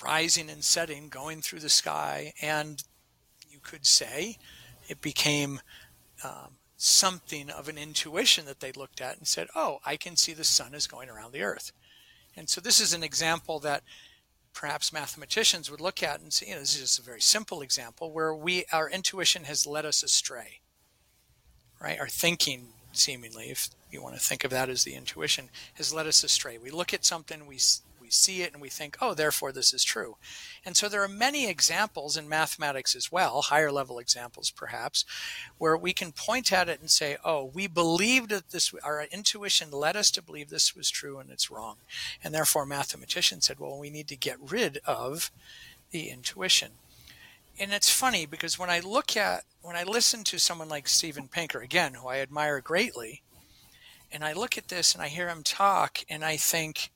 rising and setting, going through the sky, and you could say it became um, something of an intuition that they looked at and said, "Oh, I can see the sun is going around the Earth." And so this is an example that perhaps mathematicians would look at and say, you know, this is just a very simple example where we our intuition has led us astray. Right? Our thinking seemingly, if you want to think of that as the intuition, has led us astray. We look at something, we we see it and we think, oh, therefore this is true. And so there are many examples in mathematics as well, higher level examples perhaps, where we can point at it and say, oh, we believed that this, our intuition led us to believe this was true and it's wrong. And therefore mathematicians said, well, we need to get rid of the intuition. And it's funny because when I look at, when I listen to someone like Steven Pinker, again, who I admire greatly, and I look at this and I hear him talk and I think,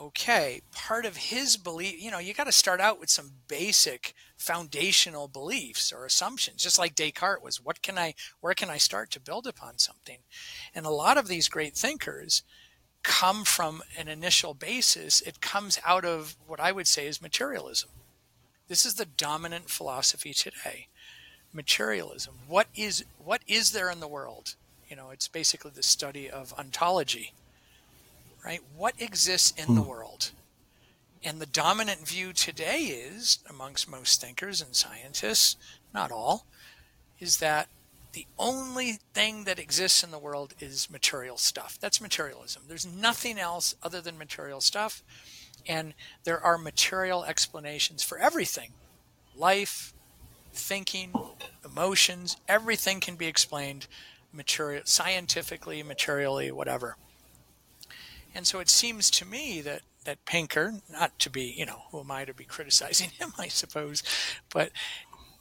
okay, part of his belief, you know, you got to start out with some basic foundational beliefs or assumptions, just like Descartes was. What can I, where can I start to build upon something? And a lot of these great thinkers come from an initial basis. It comes out of what I would say is materialism. This is the dominant philosophy today. Materialism. What is, what is there in the world? You know, it's basically the study of ontology right? What exists in the hmm. world? And the dominant view today is, amongst most thinkers and scientists, not all, is that the only thing that exists in the world is material stuff. That's materialism. There's nothing else other than material stuff. And there are material explanations for everything life, thinking, emotions, everything can be explained material, scientifically, materially, whatever. And so it seems to me that that Pinker, not to be, you know, who am I to be criticizing him, I suppose, but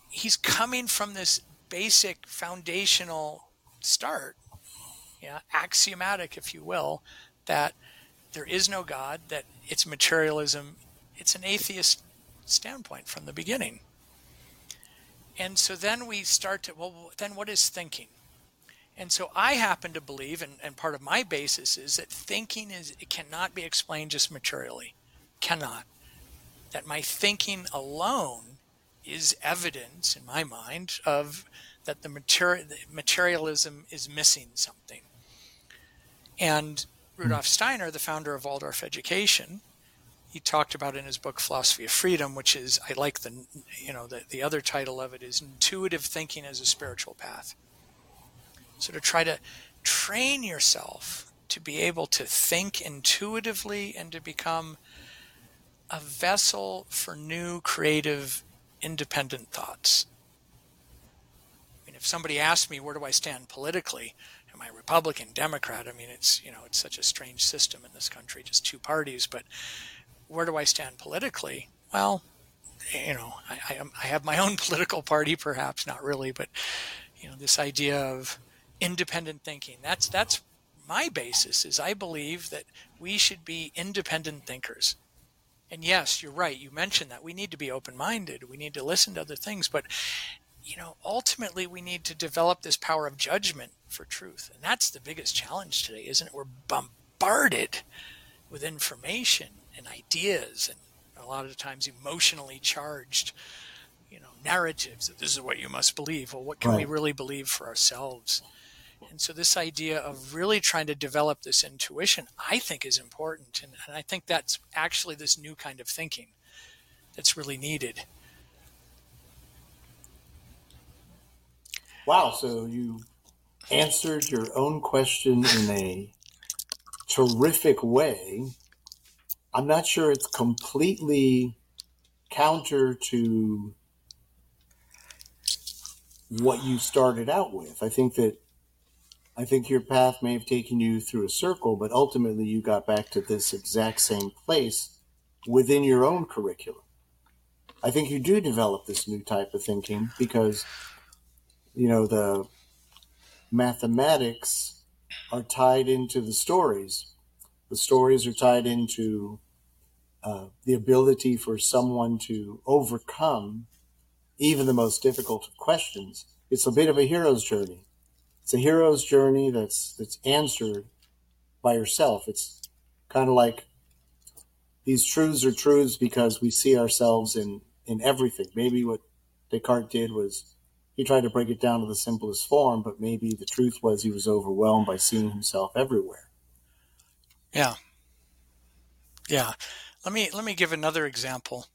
he's coming from this basic foundational start, yeah, axiomatic, if you will, that there is no God, that it's materialism, it's an atheist standpoint from the beginning. And so then we start to, well, then what is thinking? And so I happen to believe, and, and part of my basis is that thinking is it cannot be explained just materially. Cannot. That my thinking alone is evidence in my mind of that the, materi- materialism is missing something. And Rudolf hmm. Steiner, the founder of Waldorf education, he talked about in his book Philosophy of Freedom, which is I like the you know the, the other title of it is Intuitive Thinking as a Spiritual Path. So to try to train yourself to be able to think intuitively and to become a vessel for new creative independent thoughts. I mean if somebody asked me where do I stand politically, am I Republican, Democrat? I mean it's you know it's such a strange system in this country, just two parties, but where do I stand politically? Well, you know, I, I, I have my own political party, perhaps not really, but you know, this idea of independent thinking. That's that's my basis. Is I believe that we should be independent thinkers. And yes, you're right. You mentioned that we need to be open-minded. We need to listen to other things, but you know, ultimately we need to develop this power of judgment for truth. And that's the biggest challenge today, isn't it? We're bombarded with information and ideas and a lot of times emotionally charged you know narratives that this is what you must believe well what can right. we really believe for ourselves and so this idea of really trying to develop this intuition i think is important. And, and i think that's actually this new kind of thinking that's really needed. Wow so you answered your own question in a terrific way. I'm not sure it's completely counter to what you started out with. I think that I think your path may have taken you through a circle, but ultimately you got back to this exact same place within your own curriculum. I think you do develop this new type of thinking because you know the mathematics are tied into the stories. The stories are tied into uh, the ability for someone to overcome even the most difficult questions. It's a bit of a hero's journey. It's a hero's journey that's that's answered by yourself. It's kind of like these truths are truths because we see ourselves in in everything. Maybe what Descartes did was he tried to break it down to the simplest form, but maybe the truth was he was overwhelmed by seeing himself everywhere. Yeah. Yeah. Let me let me give another example,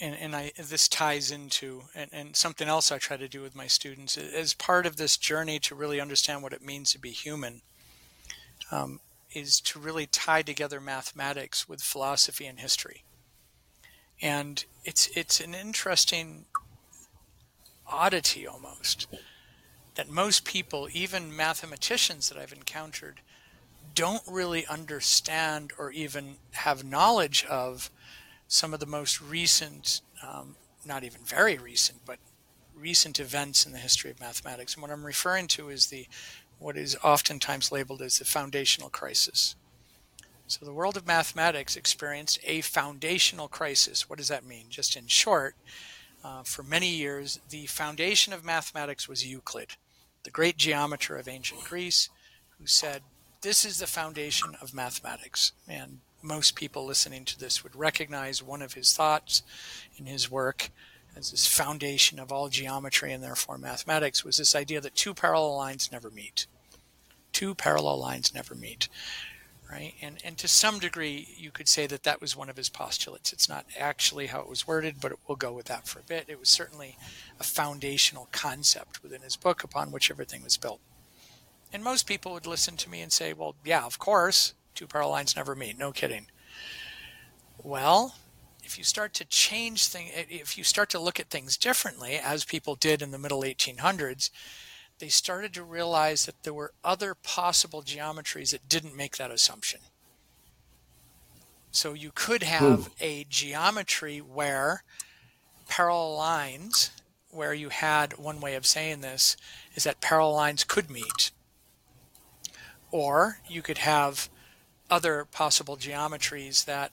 and and I this ties into and, and something else I try to do with my students as part of this journey to really understand what it means to be human. Um, is to really tie together mathematics with philosophy and history, and it's it's an interesting oddity almost that most people, even mathematicians that I've encountered, don't really understand or even have knowledge of some of the most recent, um, not even very recent, but recent events in the history of mathematics. And what I'm referring to is the what is oftentimes labeled as the foundational crisis. So the world of mathematics experienced a foundational crisis. What does that mean? Just in short, uh, for many years, the foundation of mathematics was Euclid, the great geometer of ancient Greece, who said this is the foundation of mathematics. And most people listening to this would recognize one of his thoughts in his work as this foundation of all geometry and therefore mathematics was this idea that two parallel lines never meet. Two parallel lines never meet. Right? And, and to some degree, you could say that that was one of his postulates. It's not actually how it was worded, but we'll go with that for a bit. It was certainly a foundational concept within his book upon which everything was built. And most people would listen to me and say, well, yeah, of course, two parallel lines never meet. No kidding. Well, if you start to change things, if you start to look at things differently, as people did in the middle 1800s, they started to realize that there were other possible geometries that didn't make that assumption. So you could have hmm. a geometry where parallel lines, where you had one way of saying this, is that parallel lines could meet. Or you could have other possible geometries that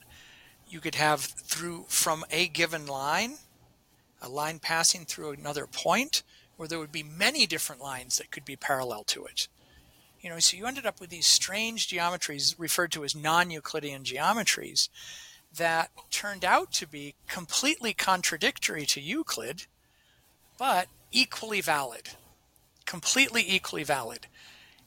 you could have through from a given line, a line passing through another point, where there would be many different lines that could be parallel to it. You know, so you ended up with these strange geometries referred to as non-Euclidean geometries that turned out to be completely contradictory to Euclid, but equally valid, completely equally valid.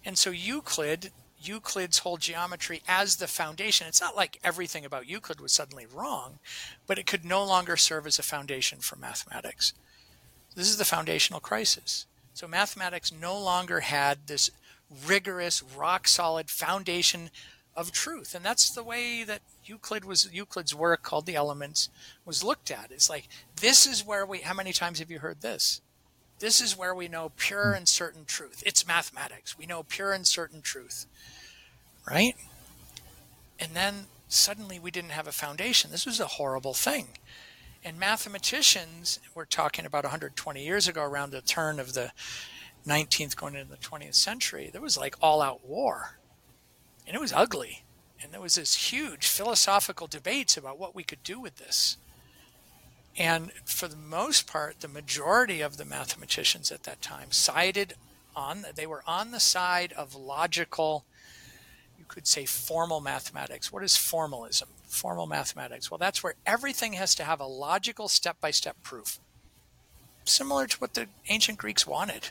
And so Euclid Euclid's whole geometry as the foundation. It's not like everything about Euclid was suddenly wrong, but it could no longer serve as a foundation for mathematics. This is the foundational crisis. So mathematics no longer had this rigorous, rock solid foundation of truth. And that's the way that Euclid was Euclid's work called the Elements was looked at. It's like this is where we how many times have you heard this? This is where we know pure hmm. and certain truth. It's mathematics. We know pure and certain truth. Right? And then suddenly we didn't have a foundation. This was a horrible thing. And mathematicians, we're talking about 120 years ago, around the turn of the 19th going into the 20th century, there was like all out war. And it was ugly. And there was this huge philosophical debates about what we could do with this. And for the most part, the majority of the mathematicians at that time sided on, they were on the side of logical, you could say formal mathematics. What is formalism? Formal mathematics. Well, that's where everything has to have a logical step by step proof, similar to what the ancient Greeks wanted.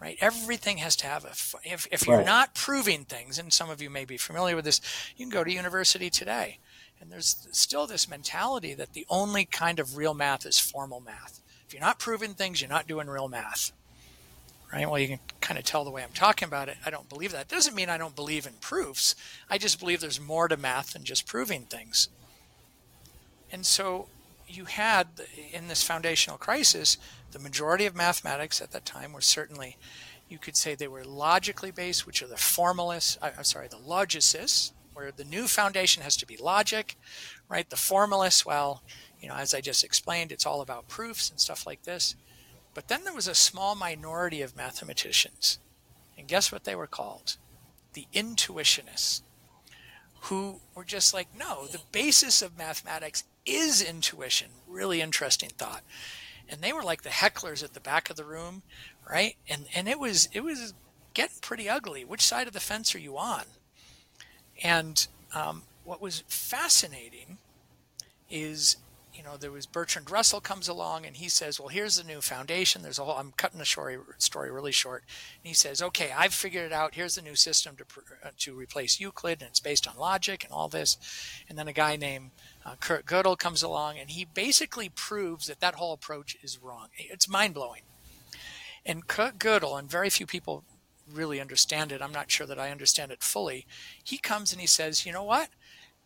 Right? Everything has to have a. If, if you're right. not proving things, and some of you may be familiar with this, you can go to university today and there's still this mentality that the only kind of real math is formal math. If you're not proving things, you're not doing real math. Right? Well, you can kind of tell the way I'm talking about it. I don't believe that. Doesn't mean I don't believe in proofs. I just believe there's more to math than just proving things. And so you had in this foundational crisis, the majority of mathematics at that time were certainly, you could say they were logically based, which are the formalists, I'm sorry, the logicists, where the new foundation has to be logic, right? The formalists, well, you know, as I just explained, it's all about proofs and stuff like this. But then there was a small minority of mathematicians. And guess what they were called? The intuitionists, who were just like, no, the basis of mathematics is intuition. Really interesting thought. And they were like the hecklers at the back of the room, right? And and it was it was getting pretty ugly. Which side of the fence are you on? And um, what was fascinating is, you know, there was Bertrand Russell comes along and he says, well, here's the new foundation. There's a whole, I'm cutting the story, story really short. And he says, okay, I've figured it out. Here's the new system to, uh, to replace Euclid and it's based on logic and all this. And then a guy named uh, Kurt Gödel comes along and he basically proves that that whole approach is wrong. It's mind blowing. And Kurt Gödel, and very few people really understand it. I'm not sure that I understand it fully. He comes and he says, you know what?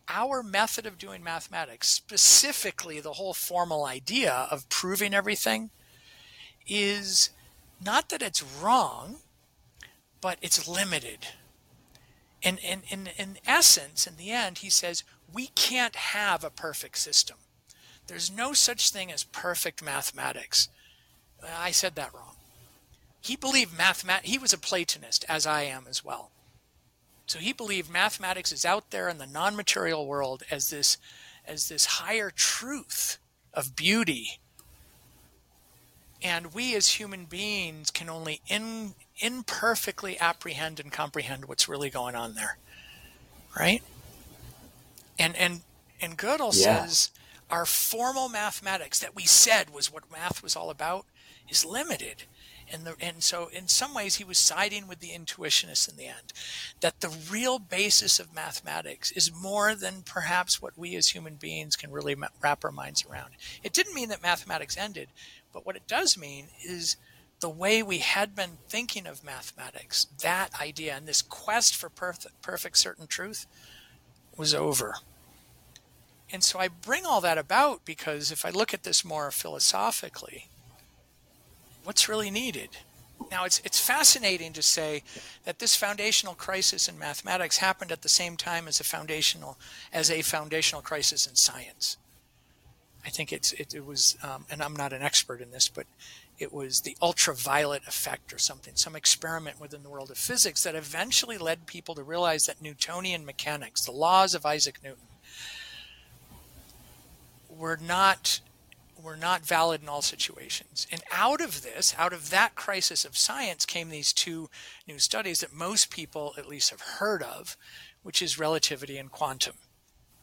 Our method of doing mathematics, specifically the whole formal idea of proving everything, is not that it's wrong, but it's limited. And in, in, in essence, in the end, he says, we can't have a perfect system. There's no such thing as perfect mathematics. I said that wrong he believed mathemat he was a platonist as i am as well so he believed mathematics is out there in the non-material world as this as this higher truth of beauty. And we as human beings can only in, imperfectly apprehend and comprehend what's really going on there right? And and and Gödel yeah. says our formal mathematics that we said was what math was all about is limited and the, and so in some ways he was siding with the intuitionists in the end that the real basis of mathematics is more than perhaps what we as human beings can really wrap our minds around. It didn't mean that mathematics ended but what it does mean is the way we had been thinking of mathematics that idea and this quest for perfect, perfect certain truth was over. And so I bring all that about because if I look at this more philosophically, what's really needed. Now, it's, it's fascinating to say that this foundational crisis in mathematics happened at the same time as a foundational, as a foundational crisis in science. I think it's, it, it was, um, and I'm not an expert in this, but it was the ultraviolet effect or something, some experiment within the world of physics that eventually led people to realize that Newtonian mechanics, the laws of Isaac Newton, were not were not valid in all situations. And out of this, out of that crisis of science, came these two new studies that most people at least have heard of, which is relativity and quantum.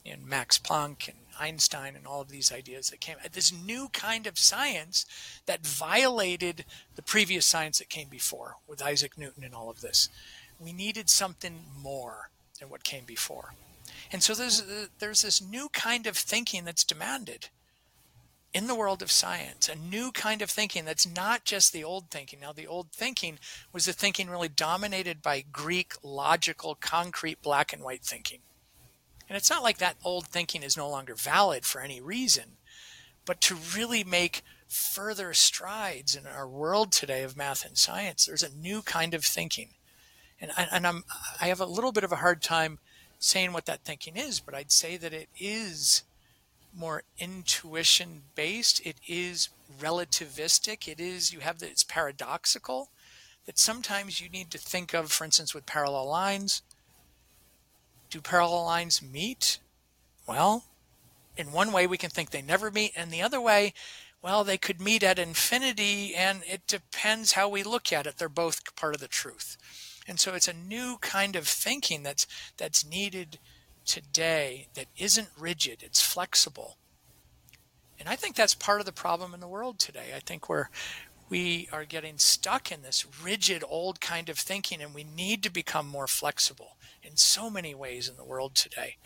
And Max Planck and Einstein and all of these ideas that came, this new kind of science that violated the previous science that came before with Isaac Newton and all of this. we needed something more than what came before. And so there's, uh, there's this new kind of thinking that's demanded in the world of science, a new kind of thinking that's not just the old thinking. Now, the old thinking was the thinking really dominated by Greek, logical, concrete, black and white thinking. And it's not like that old thinking is no longer valid for any reason, but to really make further strides in our world today of math and science, there's a new kind of thinking. And, I, and I'm, I have a little bit of a hard time saying what that thinking is, but I'd say that it is more intuition based. It is relativistic. It is, you have that it's paradoxical that sometimes you need to think of, for instance, with parallel lines. Do parallel lines meet? Well, in one way, we can think they never meet, and the other way, well, they could meet at infinity, and it depends how we look at it. They're both part of the truth. And so it's a new kind of thinking that's that's needed today that isn't rigid, it's flexible. And I think that's part of the problem in the world today. I think we're we are getting stuck in this rigid old kind of thinking and we need to become more flexible in so many ways in the world today.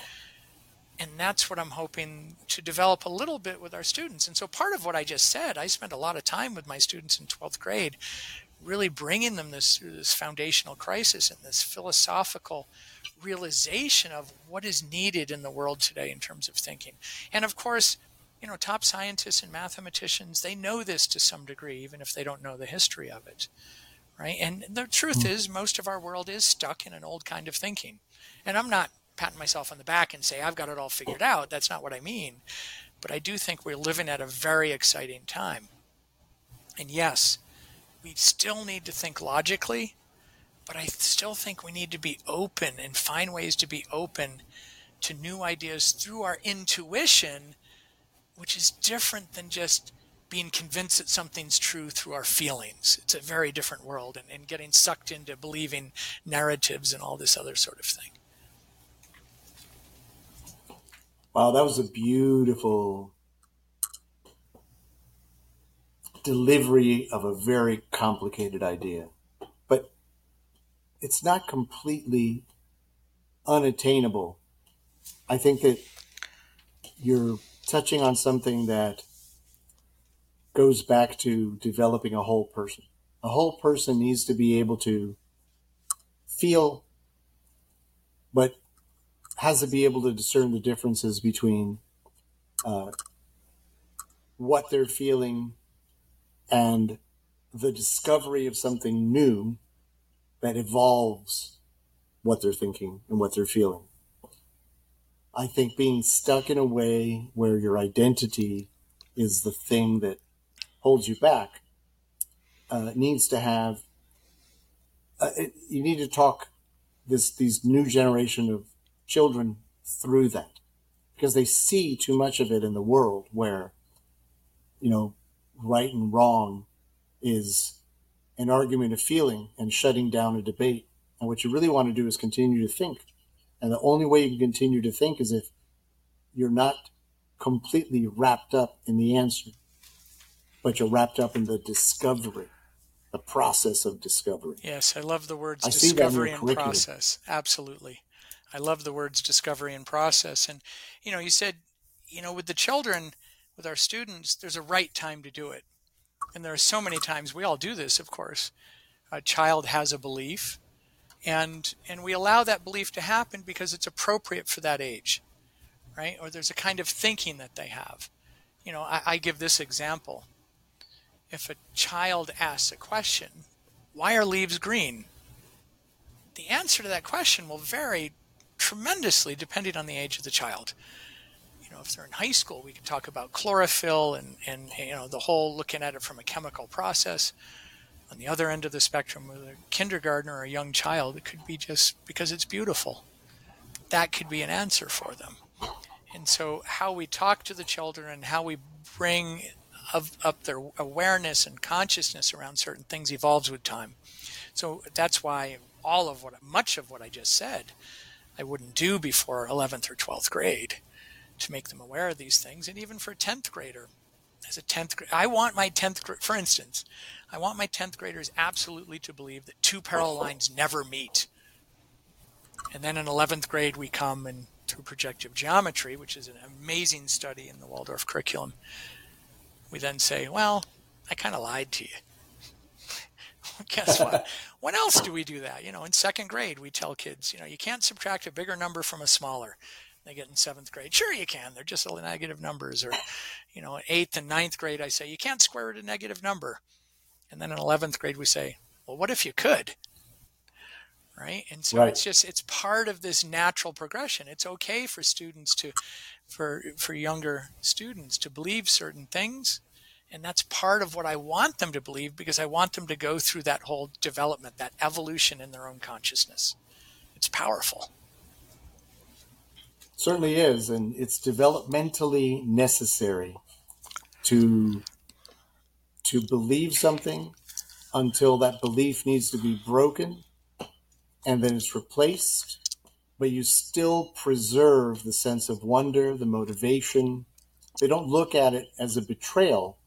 And that's what I'm hoping to develop a little bit with our students. And so part of what I just said, I spent a lot of time with my students in 12th grade really bringing them this this foundational crisis and this philosophical realization of what is needed in the world today in terms of thinking. And of course, you know, top scientists and mathematicians, they know this to some degree, even if they don't know the history of it. Right. And the truth mm. is, most of our world is stuck in an old kind of thinking. And I'm not patting myself on the back and say I've got it all figured out. That's not what I mean. But I do think we're living at a very exciting time. And yes, we still need to think logically, but I still think we need to be open and find ways to be open to new ideas through our intuition, which is different than just being convinced that something's true through our feelings. It's a very different world and, and getting sucked into believing narratives and all this other sort of thing. Wow, that was a beautiful delivery of a very complicated idea. It's not completely unattainable. I think that you're touching on something that goes back to developing a whole person. A whole person needs to be able to feel, but has to be able to discern the differences between uh, what they're feeling and the discovery of something new that evolves what they're thinking and what they're feeling. I think being stuck in a way where your identity is the thing that holds you back uh, needs to have. Uh, it, you need to talk this these new generation of children through that because they see too much of it in the world where you know right and wrong is an argument of feeling and shutting down a debate. And what you really want to do is continue to think. And the only way you can continue to think is if you're not completely wrapped up in the answer, but you're wrapped up in the discovery, the process of discovery. Yes, I love the words I discovery and process. Absolutely. I love the words discovery and process. And, you know, you said, you know, with the children, with our students, there's a right time to do it. And there are so many times we all do this, of course. A child has a belief, and and we allow that belief to happen because it's appropriate for that age, right? Or there's a kind of thinking that they have. You know, I, I give this example. If a child asks a question, why are leaves green? The answer to that question will vary tremendously depending on the age of the child you know, if they're in high school, we can talk about chlorophyll and, and you know the whole looking at it from a chemical process. On the other end of the spectrum, with a kindergartner or a young child, it could be just because it's beautiful. That could be an answer for them. And so, how we talk to the children and how we bring of, up their awareness and consciousness around certain things evolves with time. So that's why all of what, much of what I just said, I wouldn't do before 11th or 12th grade to make them aware of these things. And even for a 10th grader, as a 10th grader, I want my 10th, for instance, I want my 10th graders absolutely to believe that two parallel lines never meet. And then in 11th grade, we come and through projective geometry, which is an amazing study in the Waldorf curriculum, we then say, well, I kind of lied to you. Guess what? when else do we do that? You know, in second grade, we tell kids, you know, you can't subtract a bigger number from a smaller. They get in seventh grade. Sure, you can. They're just all negative numbers. Or, you know, eighth and ninth grade, I say, you can't square root a negative number. And then in 11th grade, we say, well, what if you could? Right. And so right. it's just, it's part of this natural progression. It's okay for students to, for, for younger students to believe certain things. And that's part of what I want them to believe because I want them to go through that whole development, that evolution in their own consciousness. It's powerful. Certainly is. And it's developmentally necessary to to believe something until that belief needs to be broken and then it's replaced, but you still preserve the sense of wonder, the motivation. They don't look at it as a betrayal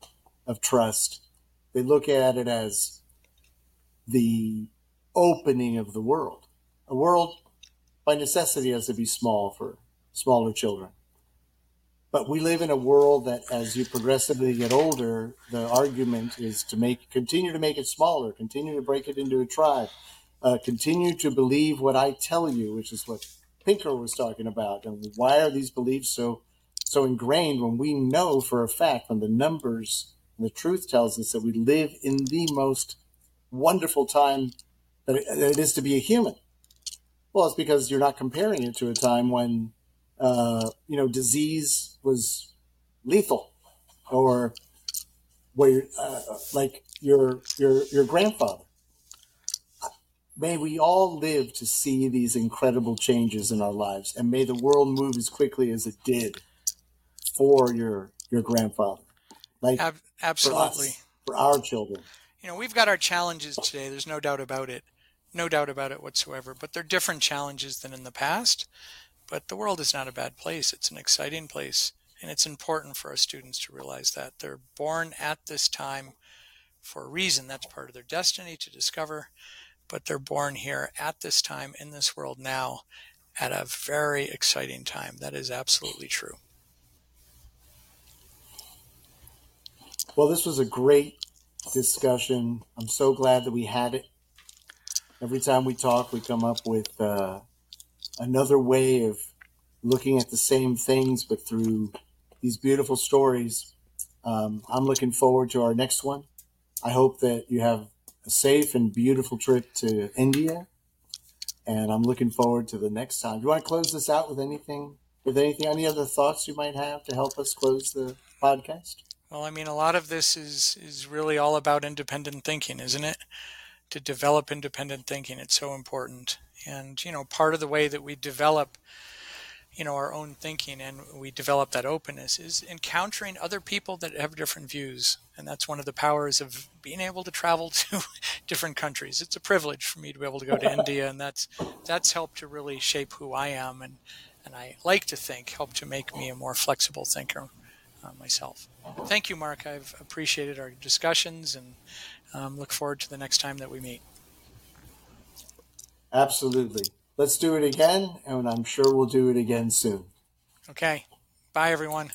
of trust, they look at it as the opening of the world. A world by necessity has to be small for smaller children. But we live in a world that, as you progressively get older, the argument is to make continue to make it smaller, continue to break it into a tribe, uh, continue to believe what I tell you, which is what Pinker was talking about. And why are these beliefs so so ingrained when we know for a fact, when the numbers, and the truth tells us that we live in the most wonderful time that it, that it is to be a human? Well, it's because you're not comparing it to a time when uh, you know, disease was lethal, or where, uh, like your your your grandfather. May we all live to see these incredible changes in our lives, and may the world move as quickly as it did for your your grandfather. Like Ab- absolutely for, us, for our children. You know, we've got our challenges today. There's no doubt about it. No doubt about it whatsoever. But they're different challenges than in the past. But the world is not a bad place. It's an exciting place. And it's important for our students to realize that they're born at this time for a reason. That's part of their destiny to discover. But they're born here at this time in this world now at a very exciting time. That is absolutely true. Well, this was a great discussion. I'm so glad that we had it. Every time we talk, we come up with uh, another way of looking at the same things, but through these beautiful stories. Um, I'm looking forward to our next one. I hope that you have a safe and beautiful trip to India. And I'm looking forward to the next time. Do you want to close this out with anything? With anything, any other thoughts you might have to help us close the podcast? Well, I mean, a lot of this is is really all about independent thinking, isn't it? To develop independent thinking, it's so important. And, you know, part of the way that we develop, you know, our own thinking and we develop that openness is encountering other people that have different views. And that's one of the powers of being able to travel to different countries. It's a privilege for me to be able to go to India and that's that's helped to really shape who I am and and I like to think helped to make me a more flexible thinker uh, myself. Thank you, Mark. I've appreciated our discussions and um, look forward to the next time that we meet. Absolutely. Let's do it again, and I'm sure we'll do it again soon. Okay. Bye, everyone.